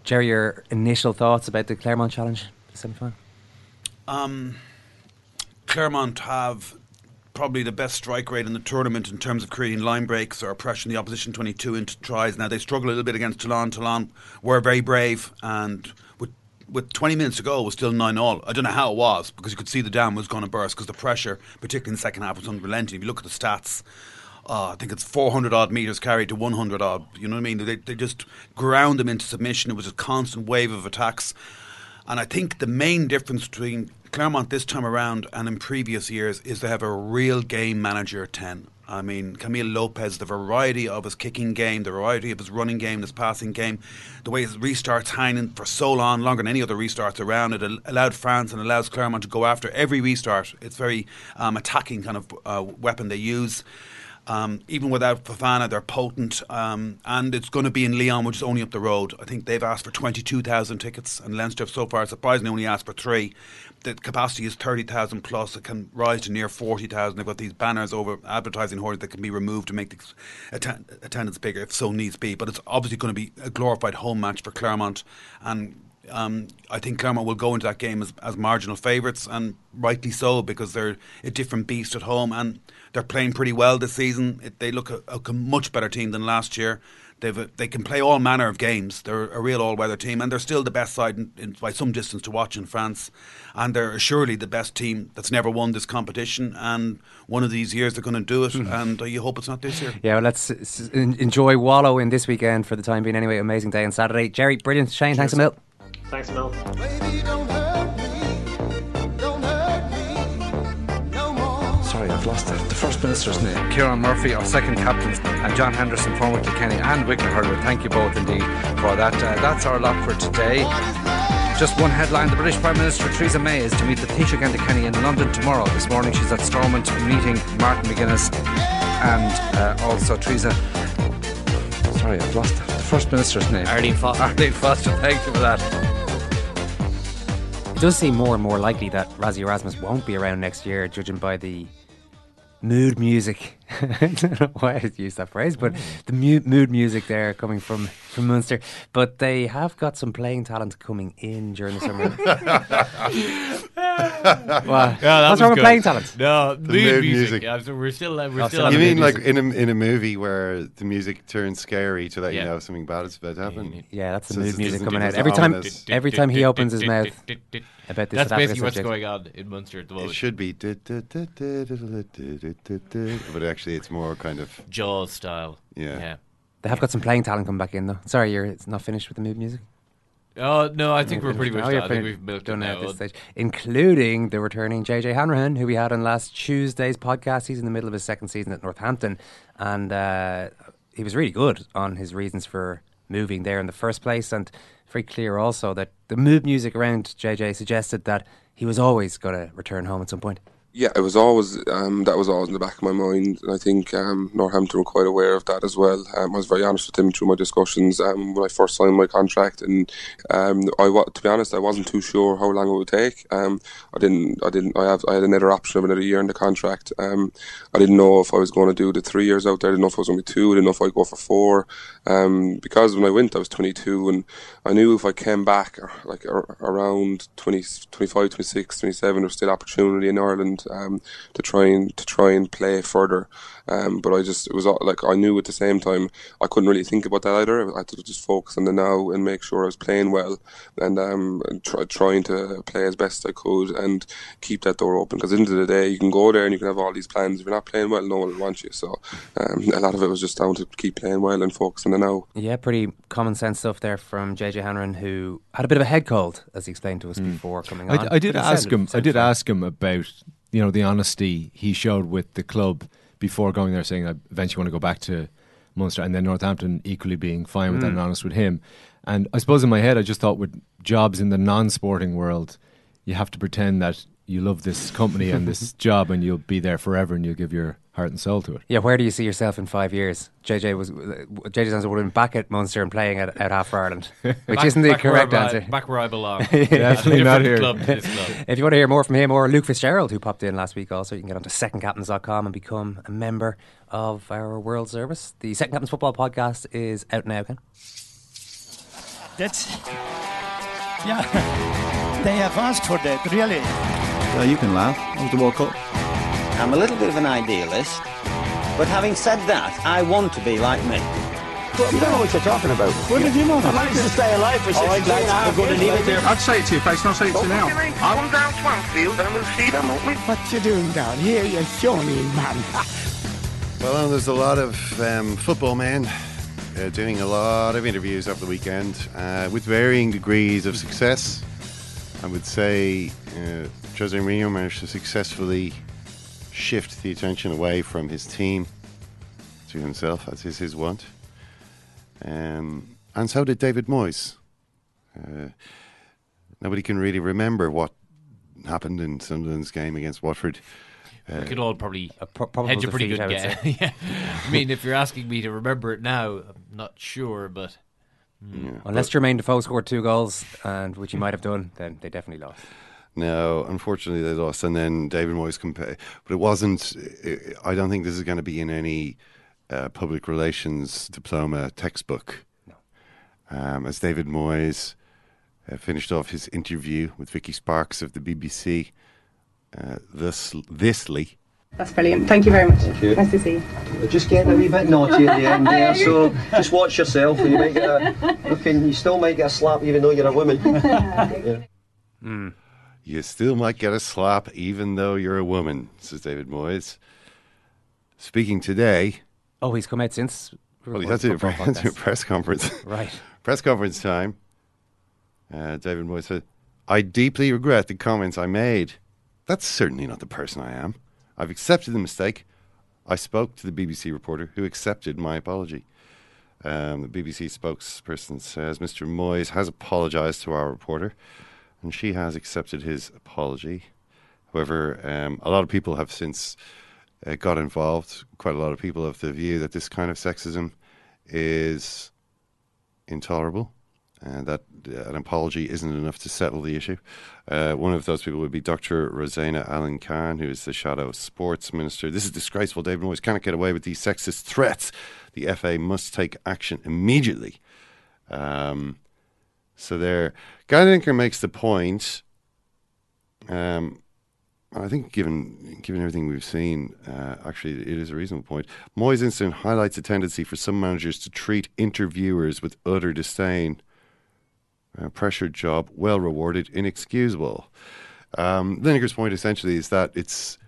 Gerry, your initial thoughts about the Clermont challenge, the semi final? Um, Clermont have probably the best strike rate in the tournament in terms of creating line breaks or pressuring the opposition 22 into tries. Now they struggle a little bit against Toulon. Toulon were very brave and with with 20 minutes to go was still 9 all. I don't know how it was because you could see the dam was going to burst because the pressure, particularly in the second half, was unrelenting. If you look at the stats, uh, I think it's 400 odd metres carried to 100 odd. You know what I mean? They, they just ground them into submission. It was a constant wave of attacks. And I think the main difference between Clermont this time around and in previous years is they have a real game manager at 10. I mean, Camille Lopez, the variety of his kicking game, the variety of his running game, his passing game, the way his restarts hanging for so long, longer than any other restarts around, it allowed France and allows Clermont to go after every restart. It's very um, attacking kind of uh, weapon they use. Um, even without Fofana, they're potent, um, and it's going to be in Lyon, which is only up the road. I think they've asked for 22,000 tickets, and Leinster have so far surprisingly only asked for three. The capacity is 30,000 plus. It can rise to near 40,000. They've got these banners over advertising hoarders that can be removed to make the att- attendance bigger if so needs be. But it's obviously going to be a glorified home match for Clermont, and um, I think Clermont will go into that game as, as marginal favourites, and rightly so because they're a different beast at home and they're playing pretty well this season. It, they look a, a, much better team than last year. They've a, they can play all manner of games. They're a real all-weather team, and they're still the best side in, in, by some distance to watch in France. And they're surely the best team that's never won this competition. And one of these years they're going to do it. Mm. And uh, you hope it's not this year. Yeah, well, let's s- enjoy Wallow in this weekend for the time being. Anyway, amazing day on Saturday. Gerry, brilliant. Shane, Cheers. thanks a mil. Thanks a sorry, I've lost it. The First Minister's name. Kieran Murphy, our second captain, and John Henderson, former Kilkenny and Wicklow hurler. Thank you both indeed for that. Uh, that's our lot for today. Just one headline The British Prime Minister Theresa May is to meet the Taoiseach Enda Kenny in London tomorrow. This morning she's at Stormont meeting Martin McGuinness and uh, also Theresa. Sorry, I've lost it. The First Minister's name. Arlene Foster. Arlene Foster, thank you for that. It does seem more and more likely that Rassie Erasmus won't be around next year, judging by the mood music. I don't know why I used that phrase, but the mu- mood music there coming from, from Munster. But they have got some playing talent coming in during the summer. well, yeah, what's wrong with playing talent? No, the mood, mood music. music. Yeah, so we're still, uh, we're oh, still. You mean like in a in a movie where the music turns scary to let yeah. you know something bad is about to happen? Yeah, that's the so mood music coming out every time. Every time he opens his mouth about this. That's basically what's going on in Munster at the moment. It should be, but actually, it's more kind of Jaws style. Yeah, yeah. They have got some playing talent coming back in though. Sorry, you're it's not finished with the mood music. Oh no, I think we're pretty much oh, done. I think we've milked done at this stage, including the returning JJ Hanrahan, who we had on last Tuesday's podcast. He's in the middle of his second season at Northampton, and uh, he was really good on his reasons for moving there in the first place, and very clear also that the mood music around JJ suggested that he was always going to return home at some point yeah, it was always um, that was always in the back of my mind, and I think um, Northampton were quite aware of that as well. Um, I was very honest with them through my discussions um, when I first signed my contract, and um, I to be honest, I wasn't too sure how long it would take. Um, I didn't, I didn't, I have, I had another option of another year in the contract. I didn't know if I was going to do the three years out there. I didn't know if I was going to be two. I didn't know if I'd go for four. because when I went, I was 22, and I knew if I came back like around 20, 25, 26, 27, there's still opportunity in Ireland and um, to try and to try and play further. Um, but I just it was like I knew at the same time I couldn't really think about that either. I had to just focus on the now and make sure I was playing well and um, try, trying to play as best I could and keep that door open. Because at the end of the day, you can go there and you can have all these plans. If you're not playing well, no one will want you. So um, a lot of it was just down to keep playing well and focus on the now. Yeah, pretty common sense stuff there from JJ Hanrahan, who had a bit of a head cold, as he explained to us mm. before coming on. I, I did ask him. I did ask him about you know the honesty he showed with the club before going there, saying I eventually want to go back to Munster, and then Northampton equally being fine with mm. that and honest with him. And I suppose in my head, I just thought with jobs in the non-sporting world, you have to pretend that you love this company and this job, and you'll be there forever, and you'll give your heart and soul to it. Yeah, where do you see yourself in five years? JJ was JJ's answer would have been back at Munster and playing at, at half Ireland, which back, isn't the correct I, answer. Back where I belong. Definitely not here. Club, if you want to hear more from him or Luke Fitzgerald, who popped in last week, also you can get onto secondcaptains.com and become a member of our World Service. The Second Captains Football Podcast is out now. Ken. That's yeah. they have asked for that, really. Well, you can laugh. It was the World Cup. I'm a little bit of an idealist, but having said that, I want to be like me. Well, you don't know what you're talking about. What did you know? I managed to stay alive for 60 right, years. I'm going to leave it there. I'd say it to your face, not say it to you now. I am down Swansfield and we'll see them, won't we? What you doing down here, you shawny man? well, there's a lot of um, football men uh, doing a lot of interviews over the weekend uh, with varying degrees of success. I would say uh, Jose Mourinho managed to successfully shift the attention away from his team to himself, as is his wont. Um, and so did David Moyes. Uh, nobody can really remember what happened in Sunderland's game against Watford. Uh, we could all probably pro- hedge a pretty good guess. yeah. I mean, if you're asking me to remember it now, I'm not sure, but. Mm. Yeah, Unless Jermaine Defoe scored two goals, and which he might have done, then they definitely lost. No, unfortunately they lost, and then David Moyes compared, but it wasn't. I don't think this is going to be in any uh, public relations diploma textbook. No. Um, as David Moyes uh, finished off his interview with Vicky Sparks of the BBC, uh, this thisly. That's brilliant. Thank you very much. Thank you. Nice to see you. We're just getting a wee bit naughty at the end there, so just watch yourself. You might get a looking. You still might get a slap even though you're a woman. yeah. mm. You still might get a slap even though you're a woman, says David Moyes. Speaking today. Oh, he's come out since. Well, he's had to do a press conference. right. press conference time. Uh, David Moyes said, I deeply regret the comments I made. That's certainly not the person I am. I've accepted the mistake. I spoke to the BBC reporter who accepted my apology. Um, the BBC spokesperson says Mr. Moyes has apologised to our reporter and she has accepted his apology. However, um, a lot of people have since uh, got involved. Quite a lot of people have the view that this kind of sexism is intolerable and that uh, an apology isn't enough to settle the issue. Uh, one of those people would be Dr. Rosena Allin-Khan, who is the Shadow Sports Minister. This is disgraceful. David Moyes cannot get away with these sexist threats. The FA must take action immediately. Um, so there, Gallagher makes the point. Um, I think, given given everything we've seen, uh, actually, it is a reasonable point. Moyes' incident highlights a tendency for some managers to treat interviewers with utter disdain. A pressured job, well rewarded, inexcusable. Um, Lineker's point essentially is that it's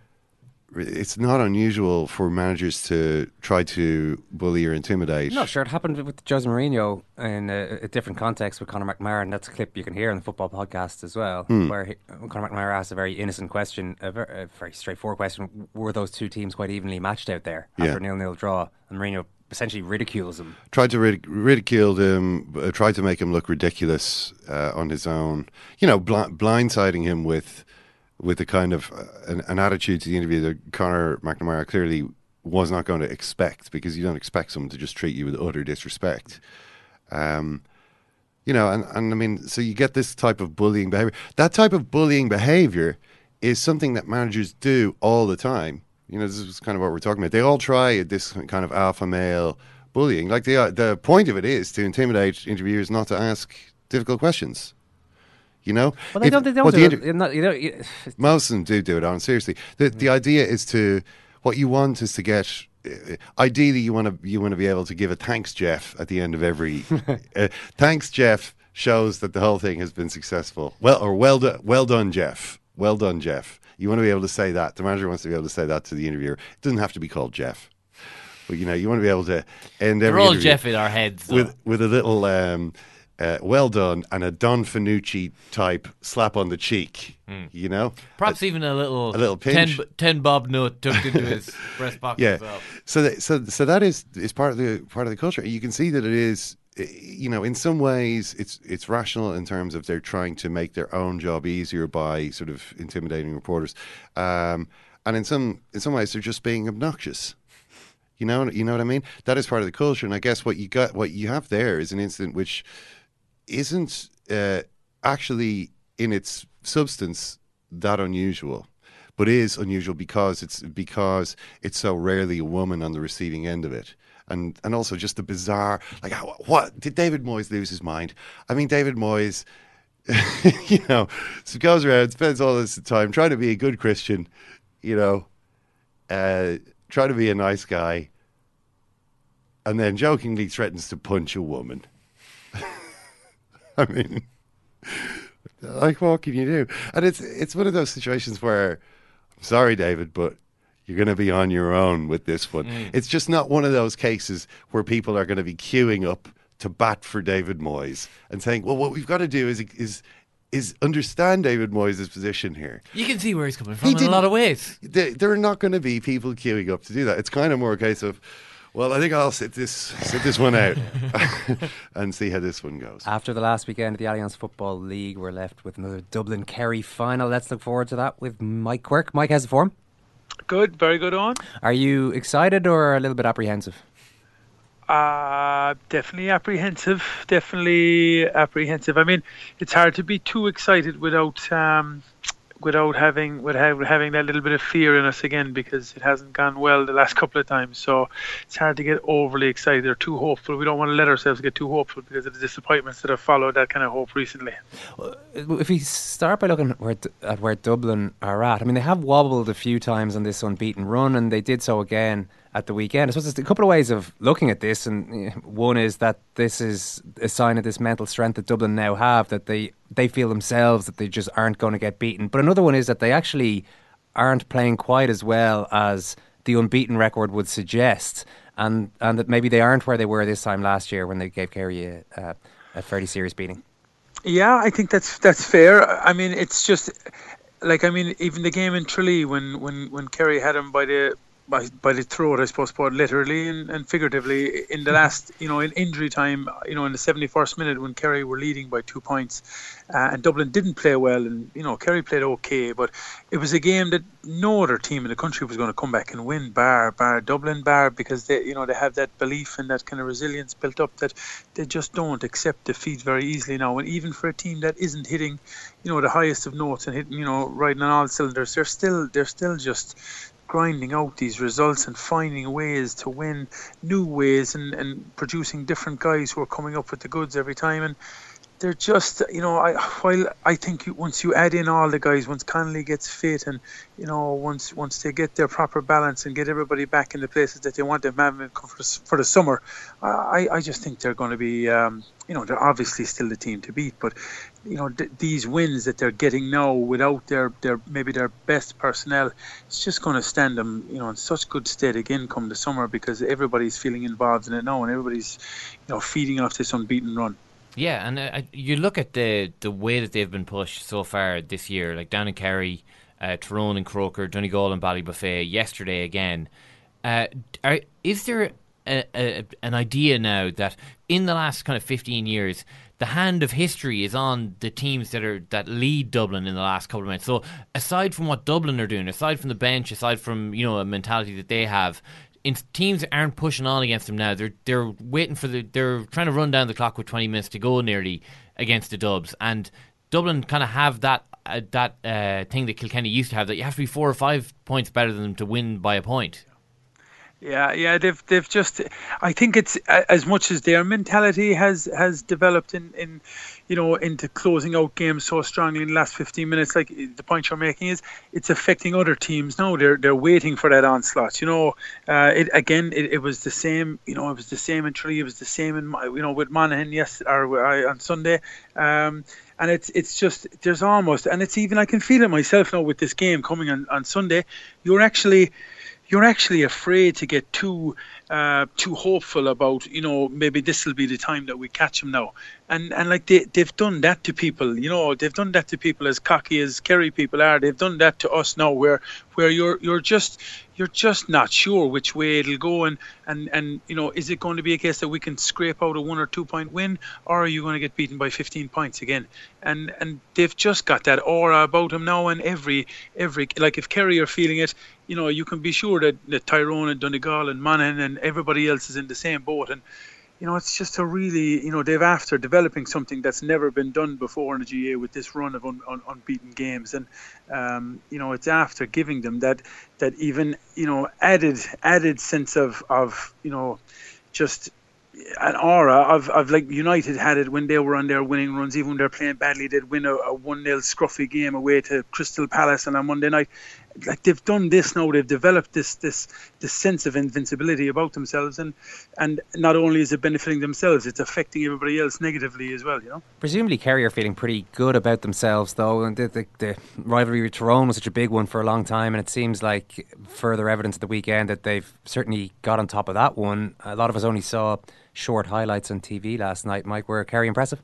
it's not unusual for managers to try to bully or intimidate. No, sure. It happened with Jose Mourinho in a, a different context with Conor McNamara, and that's a clip you can hear in the football podcast as well, hmm. where he, Conor McNamara asked a very innocent question, a very, a very, straightforward question: Were those two teams quite evenly matched out there after yeah. nil-nil draw? And Mourinho essentially ridicules him. Tried to ridic- ridicule him, uh, tried to make him look ridiculous uh, on his own. You know, bl- blindsiding him with with a kind of uh, an, an, attitude to the interview that Conor McNamara clearly was not going to expect because you don't expect someone to just treat you with utter disrespect. Um, you know, and, and I mean, so you get this type of bullying behavior. That type of bullying behavior is something that managers do all the time. You know, this is kind of what we're talking about. They all try this kind of alpha male bullying. Like the the point of it is to intimidate interviewers not to ask difficult questions You know, Well, they If- don't. They don't well, do the it. Not, you know, you- most of them do do it on seriously. The the idea is to what you want is to get. Uh, ideally, you want to you want to be able to give a thanks, Jeff, at the end of every. uh, thanks, Jeff shows that the whole thing has been successful. Well, or well done, well done, Jeff. Well done, Jeff. You want to be able to say that. The manager wants to be able to say that to the interviewer. It doesn't have to be called Jeff, but you know you want to be able to end They're every all Jeff in our heads, though. with with a little. Um, uh, well done, and a Don Fanucci type slap on the cheek. Hmm. You know, Perhaps even a little, a little pinch. 10, 10 bob note tucked into his breast pocket yeah. as well. So that, so so that is is part of the part of the culture. You can see that it is. eh, You know, in some ways, it's it's rational in terms of they're trying to make their own job easier by sort of intimidating reporters, um, and in some in some ways, they're just being obnoxious. You know, you know what I mean. That is part of the culture, and I guess what you got, what you have there, is an incident which isn't uh, actually in its substance that unusual, but is unusual because it's because it's so rarely a woman on the receiving end of it. And, and also just the bizarre like how, what did David Moyes lose his mind? I mean David Moyes, you know, goes around spends all this time trying to be a good Christian, you know, uh, trying to be a nice guy, and then jokingly threatens to punch a woman. I mean, like what can you do? And it's it's one of those situations where, I'm sorry, David, but you're going to be on your own with this one. Mm. It's just not one of those cases where people are going to be queuing up to bat for David Moyes and saying, "Well, what we've got to do is is." Is understand David Moyes' position here. You can see where he's coming from He in a lot of ways. There, there are not going to be people queuing up to do that. It's kind of more a case of, well, I think I'll sit this sit this one out and see how this one goes. After the last weekend of the Allianz Football League, we're left with another Dublin Kerry final. Let's look forward to that with Mike Quirke. Mike, how's the form? Good, very good on. Are you excited or a little bit apprehensive? Uh, definitely apprehensive. Definitely apprehensive. I mean, it's hard to be too excited without um, without having without having that little bit of fear in us again because it hasn't gone well the last couple of times. So it's hard to get overly excited or too hopeful. We don't want to let ourselves get too hopeful because of the disappointments that have followed that kind of hope recently. If we start by looking at where, at where Dublin are at, I mean, they have wobbled a few times on this unbeaten run, and they did so again at the weekend. I suppose there's a couple of ways of looking at this, and eh, one is that this is a sign of this mental strength that Dublin now have, that they, they feel themselves that they just aren't going to get beaten. But another one is that they actually aren't playing quite as well as the unbeaten record would suggest, and, and that maybe they aren't where they were this time last year when they gave Kerry a, a, a fairly serious beating. Yeah, I think that's that's fair. I mean, it's just like I mean, even the game in Tralee when when when Kerry had him by the by, by the throat, I suppose, both literally and, and figuratively in the last, you know, in injury time, you know, in the 71st minute when Kerry were leading by two points, uh, and Dublin didn't play well, and you know, Kerry played okay, but it was a game that no other team in the country was going to come back and win, bar bar Dublin, bar because they, you know, they have that belief and that kind of resilience built up that they just don't accept defeat very easily now, and even for a team that isn't hitting, you know, the highest of notes and hitting, you know, riding on all cylinders, they're still they're still just grinding out these results and finding ways to win new ways and, and producing different guys who are coming up with the goods every time. And they're just you know I while I think once you add in all the guys once Connolly gets fit and you know once once they get their proper balance and get everybody back in the places that they want them having for the, for the summer I, I just think they're going to be um, you know they're obviously still the team to beat but you know th- these wins that they're getting now without their their maybe their best personnel it's just going to stand them you know in such good stead again come the summer because everybody's feeling involved in it now and everybody's you know feeding off this unbeaten run Yeah, and uh, you look at the the way that they've been pushed so far this year, like down in Kerry, uh, Tyrone and Croker, Donegal and Ballybofey. Yesterday again, uh, are, is there a, a, an idea now that in the last kind of fifteen years, the hand of history is on the teams that are that lead Dublin in the last couple of months. So aside from what Dublin are doing, aside from the bench, aside from you know a mentality that they have, in teams aren't pushing on against them now. They're they're waiting for the they're trying to run down the clock with 20 minutes to go nearly against the Dubs and Dublin kind of have that uh, that uh, thing that Kilkenny used to have that you have to be four or five points better than them to win by a point. Yeah, yeah, they've they've just. I think it's as much as their mentality has has developed in in, you know, into closing out games so strongly in the last 15 minutes. Like the point you're making is, it's affecting other teams now. They're they're waiting for that onslaught. You know, uh, it again. It, it was the same. You know, it was the same in Tralee. It was the same in you know with Monaghan yes or uh, on Sunday. Um, and it's it's just there's almost and it's even I can feel it myself now with this game coming on on Sunday. You're actually you're actually afraid to get too uh, too hopeful about you know maybe this will be the time that we catch them now and and like they they've done that to people you know they've done that to people as cocky as Kerry people are. They've done that to us now where where you're you're just you're just not sure which way it'll go. And and and you know is it going to be a case that we can scrape out a one or two point win or are you going to get beaten by 15 points again? And and they've just got that aura about them now and every every like if Kerry are feeling it you know you can be sure that, that Tyrone and Donegal and Monaghan and everybody else is in the same boat. And you know, it's just a really, you know, they've after developing something that's never been done before in the GAA with this run of un, un, unbeaten games, and um, you know, it's after giving them that that even you know added added sense of of you know just an aura of, of like United had it when they were on their winning runs, even when they're playing badly, they'd win a, a one 0 scruffy game away to Crystal Palace and on Monday night like they've done this now they've developed this this this sense of invincibility about themselves and and not only is it benefiting themselves it's affecting everybody else negatively as well you know? Presumably Kerry are feeling pretty good about themselves though and the, the, the rivalry with Tyrone was such a big one for a long time and it seems like further evidence at the weekend that they've certainly got on top of that one. A lot of us only saw short highlights on TV last night Mike. Were Kerry impressive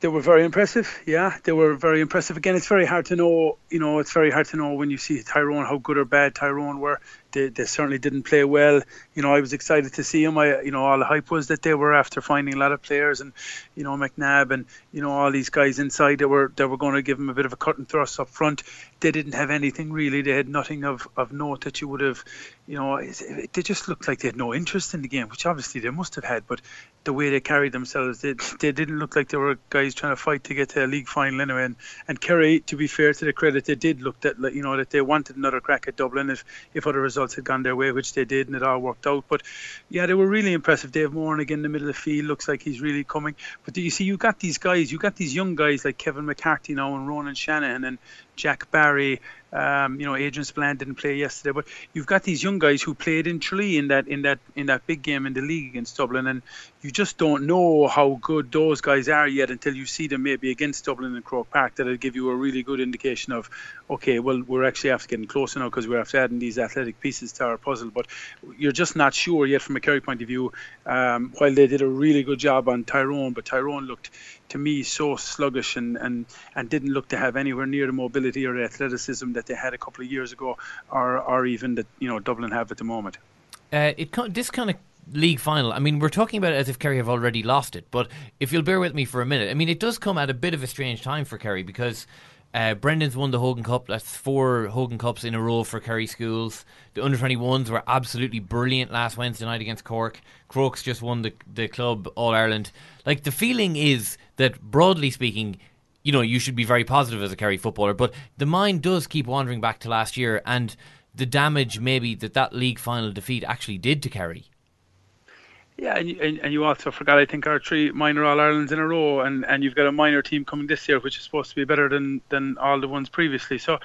they were very impressive. Yeah, they were very impressive. Again, it's very hard to know. You know, it's very hard to know when you see Tyrone how good or bad Tyrone were. They, they certainly didn't play well. You know, I was excited to see them. I, you know, all the hype was that they were after finding a lot of players, and you know, McNabb and you know all these guys inside. They were they were going to give them a bit of a cut and thrust up front. They didn't have anything really. They had nothing of, of note that you would have. You know, they just looked like they had no interest in the game, which obviously they must have had. But the way they carried themselves, they, they didn't look like they were guys trying to fight to get to a league final anyway. And, and Kerry, to be fair to the credit, they did look that you know that they wanted another crack at Dublin if if other results had gone their way, which they did, and it all worked out. But yeah, they were really impressive. Dave Moran again in the middle of the field looks like he's really coming. But you see, you got these guys, you got these young guys like Kevin McCarthy now and Ronan Shanahan and Jack Barry um, you know, Adrian Spillane didn't play yesterday, but you've got these young guys who played in Tralee in that in that in that big game in the league against Dublin, and you just don't know how good those guys are yet until you see them maybe against Dublin and Croke Park. That'll give you a really good indication of, okay, well, we're actually after getting closer now because we're after adding these athletic pieces to our puzzle. But you're just not sure yet from a Kerry point of view. Um, while they did a really good job on Tyrone, but Tyrone looked to me so sluggish and, and, and didn't look to have anywhere near the mobility or the athleticism that they had a couple of years ago, or or even that you know Dublin have at the moment. Uh, it this kind of league final. I mean, we're talking about it as if Kerry have already lost it, but if you'll bear with me for a minute, I mean, it does come at a bit of a strange time for Kerry because. Uh, Brendan's won the Hogan Cup. That's four Hogan Cups in a row for Kerry schools. The under 21s were absolutely brilliant last Wednesday night against Cork. Crokes just won the the club All Ireland. Like the feeling is that broadly speaking, you know, you should be very positive as a Kerry footballer, but the mind does keep wandering back to last year and the damage maybe that that league final defeat actually did to Kerry. Yeah, and, and, and you also forgot, I think, our three minor All Irelands in a row, and, and you've got a minor team coming this year, which is supposed to be better than, than all the ones previously. So,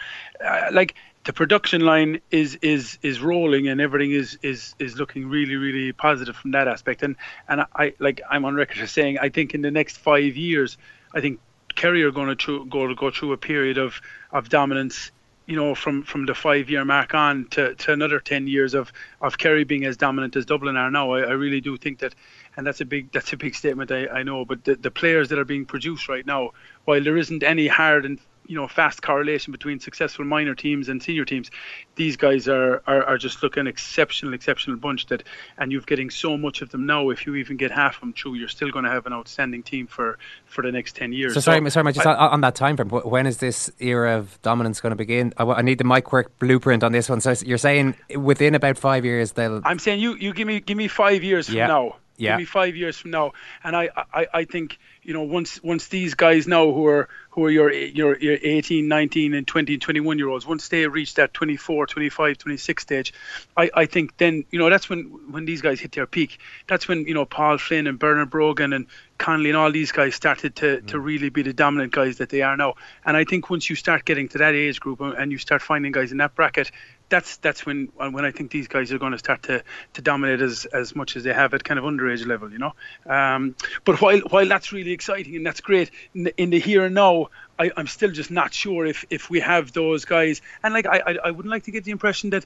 uh, like, the production line is is is rolling and everything is is is looking really really positive from that aspect and and I like I'm on record as saying I think in the next five years I think Kerry are going to go to go through a period of of dominance you know from from the five year mark on to, to another 10 years of of Kerry being as dominant as Dublin are now I, I really do think that and that's a big that's a big statement I, I know but the, the players that are being produced right now while there isn't any hard and you know fast correlation between successful minor teams and senior teams. These guys are, are, are just looking exceptional, exceptional bunch that, and you're getting so much of them now. If you even get half of them through, you're still going to have an outstanding team for, for the next ten years. So, sorry, so, sorry, just I, on that time frame. When is this era of dominance going to begin? I, I need the Mike Quirke blueprint on this one. So you're saying within about five years they'll. I'm saying you, you give me give me five years from now. Yeah. Give me five years from now, and I, I, I think you know, once once these guys now who are who are your your, your 18, 19, and 20, 21 year olds, once they reach that 24, 25, 26 stage, I, I think then you know that's when when these guys hit their peak. That's when you know Paul Flynn and Bernard Brogan and Connolly and all these guys started to, to mm. really be the dominant guys that they are now. And I think once you start getting to that age group and you start finding guys in that bracket, that's that's when when I think these guys are going to start to, to dominate as, as much as they have at kind of underage level, you know. Um, but while while that's really exciting and that's great in the, in the here and now, I, I'm still just not sure if, if we have those guys. And like I, I I wouldn't like to get the impression that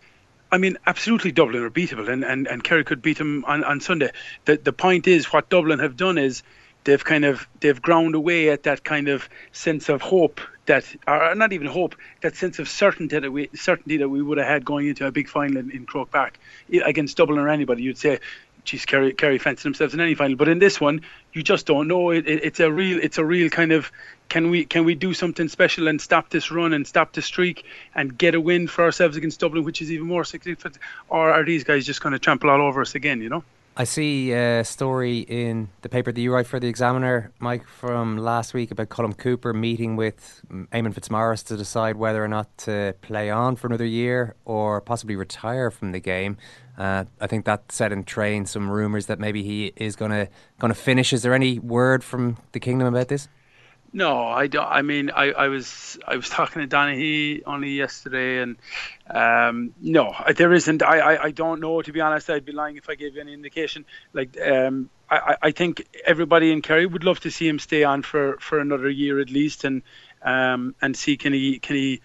I mean, absolutely Dublin are beatable, and, and, and Kerry could beat them on, on Sunday. The the point is, what Dublin have done is they've kind of they've ground away at that kind of sense of hope that, or not even hope, that sense of certainty that we certainty that we would have had going into a big final in, in Croke Park against Dublin or anybody. You'd say, geez, Kerry, Kerry fancy themselves in any final, but in this one, you just don't know. It, it, it's a real, it's a real kind of can we can we do something special and stop this run and stop the streak and get a win for ourselves against Dublin, which is even more significant, or are these guys just going to trample all over us again? You know. I see a story in the paper that you write for the Examiner, Mike, from last week about Colm Cooper meeting with Eamon Fitzmaurice to decide whether or not to play on for another year or possibly retire from the game. Uh, I think that set in train some rumours that maybe he is going to going to finish. Is there any word from the kingdom about this? No, I don't. I mean, I, I was I was talking to Donaghy only yesterday, and um, no, there isn't. I, I, I don't know. To be honest, I'd be lying if I gave you any indication. Like, um, I, I- think everybody in Kerry would love to see him stay on for, for another year at least, and um, and see can he can he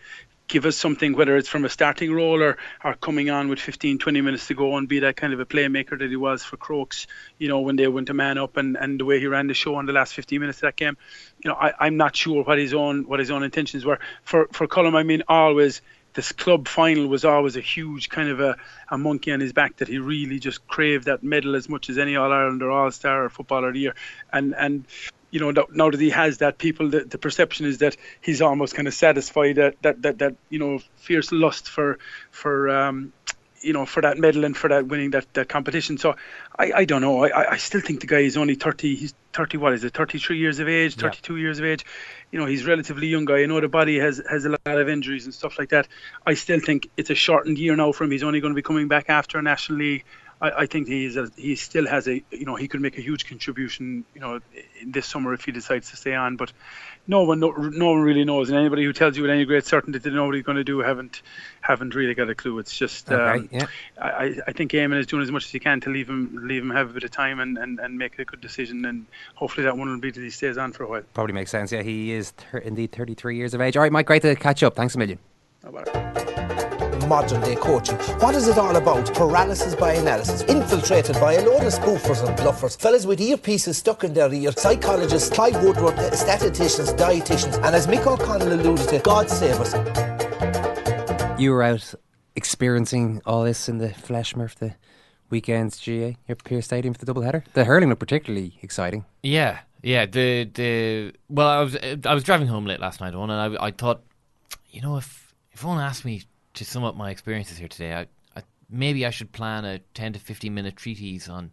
give us something, whether it's from a starting role or, or coming on with 15, 20 minutes to go and be that kind of a playmaker that he was for Crokes, you know, when they went to man up and, and the way he ran the show in the last 15 minutes of that game. You know, I, I'm not sure what his own what his own intentions were. For for Colm, I mean, always this club final was always a huge kind of a, a monkey on his back that he really just craved that medal as much as any All Ireland or All Star or footballer of the year. And and you know, now- that he has that, people, the, the perception is that he's almost kind of satisfied that, that, that, that you know, fierce lust for, for, um, you know, for that medal and for that winning that, that competition. So I, I don't know. I, I still think the guy is only 30, he's 30, what is it, 33 years of age, 32 years of age. You know, he's a relatively young guy. I know the body has, has a lot of injuries and stuff like that. I still think it's a shortened year now for him. He's only going to be coming back after a National League. I, I think he's a, he still has a you know he could make a huge contribution you know in this summer if he decides to stay on. But no one no, no one really knows, and anybody who tells you with any great certainty that they know what he's going to do haven't haven't really got a clue. It's just Okay, um, yeah. I, I- think Eamon is doing as much as he can to leave him leave him have a bit of time and, and, and make a good decision, and hopefully that one will be that he stays on for a while. Probably makes sense. Yeah, he is thir- indeed 33 years of age. All right, Mike, great to catch up. Thanks a million. Modern day coaching. What is it all about? Paralysis by analysis, infiltrated by a load of spoofers and bluffers, fellas with earpieces stuck in their ear, psychologists, Clive Woodward, statisticians, dietitians, and as Mick O'Connell alluded to, God save us. You were out experiencing all this in the flesh, Murph, the weekend's GA, your Pearse Stadium for the doubleheader. The hurling looked particularly exciting. Yeah, yeah. The the well, I was I was driving home late last night, Owen, and I I thought, you know, if if Owen asked me to sum up my experiences here today, I, I maybe I should plan a ten to fifteen minute treatise on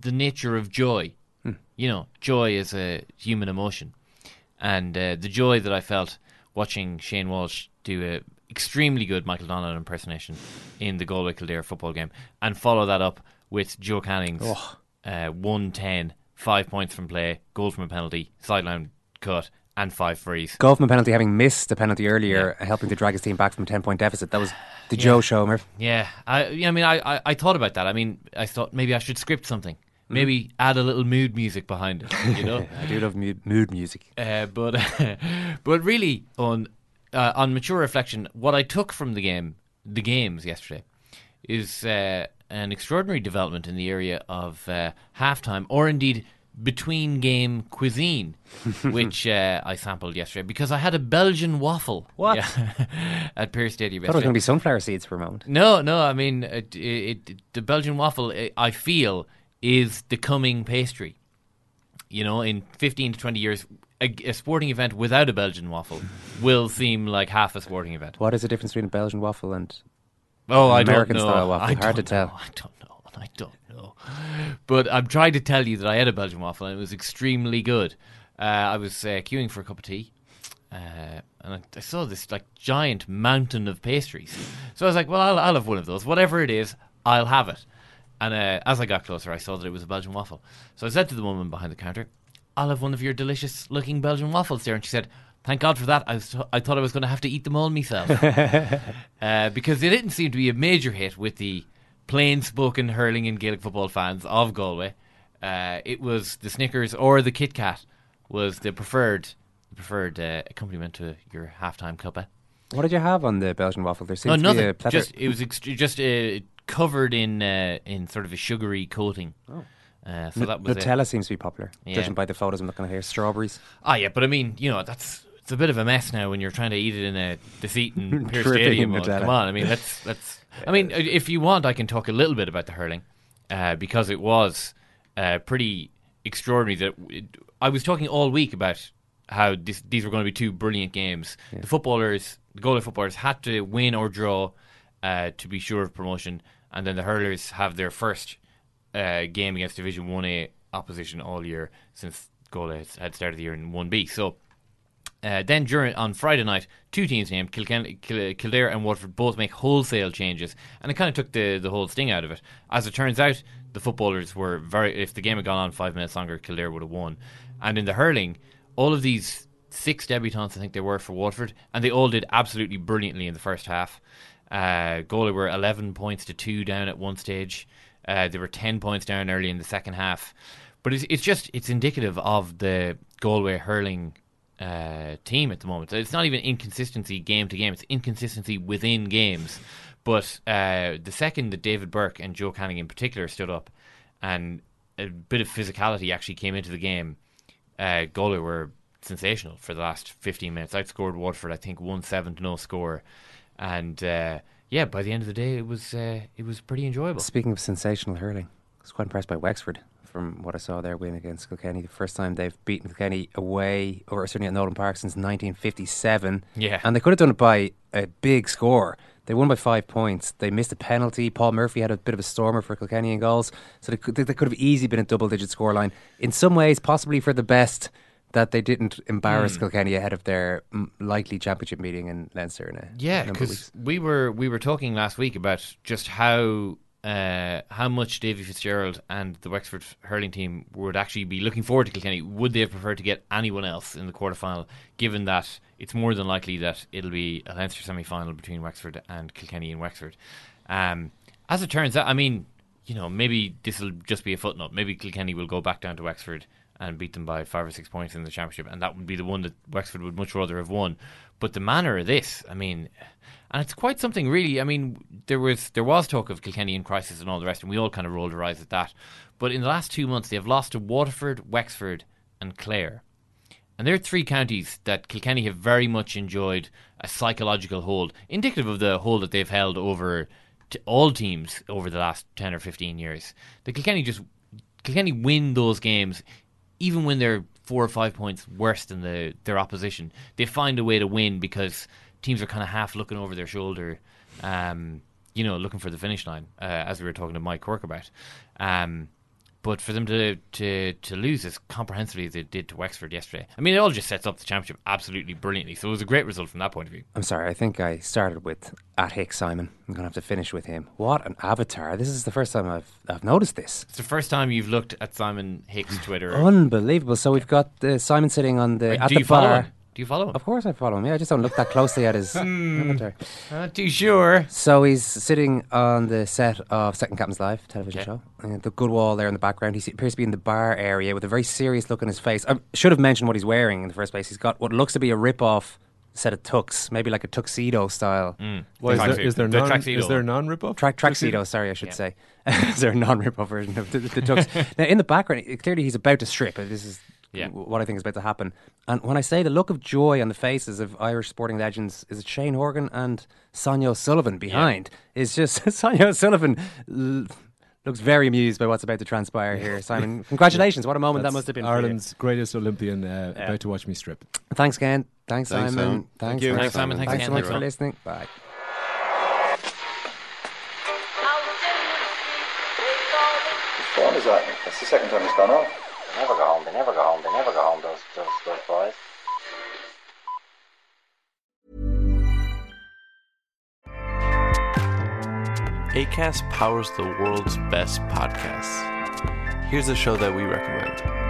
the nature of joy. Hmm. You know, joy is a human emotion, and uh, the joy that I felt watching Shane Walsh do a extremely good Michael Donald impersonation in the Galway Kildare football game, and follow that up with Joe Canning's Oh. uh, 110, five points from play, goal from a penalty, sideline cut, and five frees. A penalty, having missed the penalty earlier, helping to drag his team back from a 10 point deficit. That was the Yeah. Joe show, Murph. Yeah, I, yeah, I mean, I, I, I thought about that. I mean, I thought maybe I should script something. Mm-hmm. Maybe add a little mood music behind it. You know, I do love mood, mood music. Uh, but but really, on uh, on mature reflection, what I took from the game, the games yesterday, is uh, an extraordinary development in the area of uh, halftime, or indeed between game cuisine, which uh, I sampled yesterday because I had a Belgian waffle. What? Yeah, at Pearse Stadium. I thought it was going to be sunflower seeds for a moment. No, no. I mean, it, it, it, the Belgian waffle, i I feel, is the coming pastry. You know, in fifteen to twenty years, a, a sporting event without a Belgian waffle will seem like half a sporting event. What is the difference between a Belgian waffle and Oh, an I don't American know. style waffle? I Hard to don't tell. know. I don't know. I don't know. But I'm trying to tell you that I had a Belgian waffle and it was extremely good. Uh, I was uh, queuing for a cup of tea, uh, and I, I saw this like giant mountain of pastries. So I was like, "Well, I'll, I'll have one of those. Whatever it is, I'll have it." And uh, as I got closer, I saw that it was a Belgian waffle. So I said to the woman behind the counter, "I'll have one of your delicious-looking Belgian waffles there." And she said, "Thank God for that. I, was I thought I was going to have to eat them all myself." uh, because they didn't seem to be a major hit with the plain-spoken hurling and Gaelic football fans of Galway. Uh, it was the Snickers or the Kit Kat was the preferred preferred uh, accompaniment to your halftime cuppa. What did you have on the Belgian waffle? There seems No, to be a nothing. Just it was ext- just uh, covered in uh, in sort of a sugary coating. Oh. Uh, so N- that was it. Nutella seems to be popular, Yeah. judging by the photos I'm looking at here. Strawberries. Ah, yeah, but I mean, you know, that's it's a bit of a mess now when you're trying to eat it in a defeating Pier Dripping Stadium. Come on, I mean, let's let's. I mean, if you want, I can talk a little bit about the hurling uh, because it was uh, pretty extraordinary. That it, I was talking all week about how this, these were going to be two brilliant games. The footballers, the Galway footballers, had to win or draw uh, to be sure of promotion, and then the hurlers have their first uh, game against Division One A opposition all year since Galway had started the year in One B. So. Uh, then during on Friday night, two teams named Kilken- Kil- Kildare and Waterford both make wholesale changes, and it kind of took the the whole sting out of it. As it turns out, the footballers were very. If the game had gone on five minutes longer, Kildare would have won. And in the hurling, all of these six debutants, I think they were for Waterford, and they all did absolutely brilliantly in the first half. Uh, Galway were 11 points to 2 down at one stage. Uh, they were 10 points down early in the second half. But it's, it's just, it's indicative of the Galway hurling uh, team at the moment. It's not even inconsistency game to game, it's inconsistency within games. But uh, the second that David Burke and Joe Canning in particular stood up and a bit of physicality actually came into the game, uh, Galway were sensational for the last 15 minutes. Outscored Waterford, I think, 1 7 to no score. And uh, yeah, by the end of the day, it was uh, it was pretty enjoyable. Speaking of sensational hurling, I was quite impressed by Wexford from what I saw their win against Kilkenny. The first time they've beaten Kilkenny away, or certainly at Nolan Park, since 1957. Yeah. And they could have done it by a big score. They won by five points. They missed a penalty. Paul Murphy had a bit of a stormer for Kilkenny in goals. So they could, they could have easily been a double digit scoreline. In some ways, possibly for the best that they didn't embarrass Hmm. Kilkenny ahead of their mm, likely championship meeting in Leinster in a Yeah, number of weeks. because we were we were talking last week about just how uh, how much Davy Fitzgerald and the Wexford hurling team would actually be looking forward to Kilkenny. Would they have preferred to get anyone else in the quarterfinal, given that it's more than likely that it'll be a Leinster semi final between Wexford and Kilkenny and Wexford? Um, as it turns out, I mean, you know, maybe this will just be a footnote. Maybe Kilkenny will go back down to Wexford and beat them by five or six points in the championship, and that would be the one that Wexford would much rather have won. But the manner of this, I mean, and it's quite something really. I mean, there was there was talk of Kilkenny in crisis and all the rest, and we all kind of rolled our eyes at that. But in the last two months, they have lost to Waterford, Wexford, and Clare. And they're three counties that Kilkenny have very much enjoyed a psychological hold, indicative of the hold that they've held over all teams over the last 10 or 15 years. The Kilkenny just Kilkenny win those games even when they're four or five points worse than the their opposition. They find a way to win because teams are kind of half looking over their shoulder, um, you know, looking for the finish line, uh, as we were talking to Mike Quirke about. Um, but for them to, to, to lose as comprehensively as they did to Wexford yesterday, I mean, it all just sets up the championship absolutely brilliantly. So it was a great result from that point of view. I'm sorry, I think I started with at Hick Simon. I'm going to have to finish with him. What an avatar. This is the first time I've, I've noticed this. It's the first time you've looked at Simon Hicks' Twitter. Unbelievable. So we've got uh, Simon sitting on the Wait, at the bar. Him? Do you follow him? Of course I follow him. Yeah, I just don't look that closely at his Hmm. avatar. Not too sure. So he's sitting on the set of Second Captain's Live television Okay. show. And the good wall there in the background. He appears to be in the bar area with a very serious look on his face. I should have mentioned what he's wearing in the first place. He's got what looks to be a rip-off set of tux, maybe like a tuxedo style. Mm. Why, is there- is there The non- tracksuit is there a non-rip-off Track tuxedo? tuxedo, sorry, I should Yeah. say. is there a non-rip-off version of the, the tux? now, in the background, it- clearly he's about to strip. This is Yeah. what I think is about to happen. And when I say the look of joy on the faces of Irish sporting legends, is it Shane Horgan and Sonia O'Sullivan behind? Is just Sonia O'Sullivan l- looks very amused by what's about to transpire here. Simon, congratulations! What a moment that must have been. for you. Ireland's greatest Olympian uh, Yeah. about to watch me strip. Thanks, Ken. Thanks, Thanks, Simon. Simon. Thanks, Thank you. Thanks, Simon. Thanks Thanks so much Thanks, for listening. Bye. What fun is that? That's the second time it's gone off. They never go home. They never go home. They never go home. Those those those boys. ACAST powers the world's best podcasts. Here's a show that we recommend.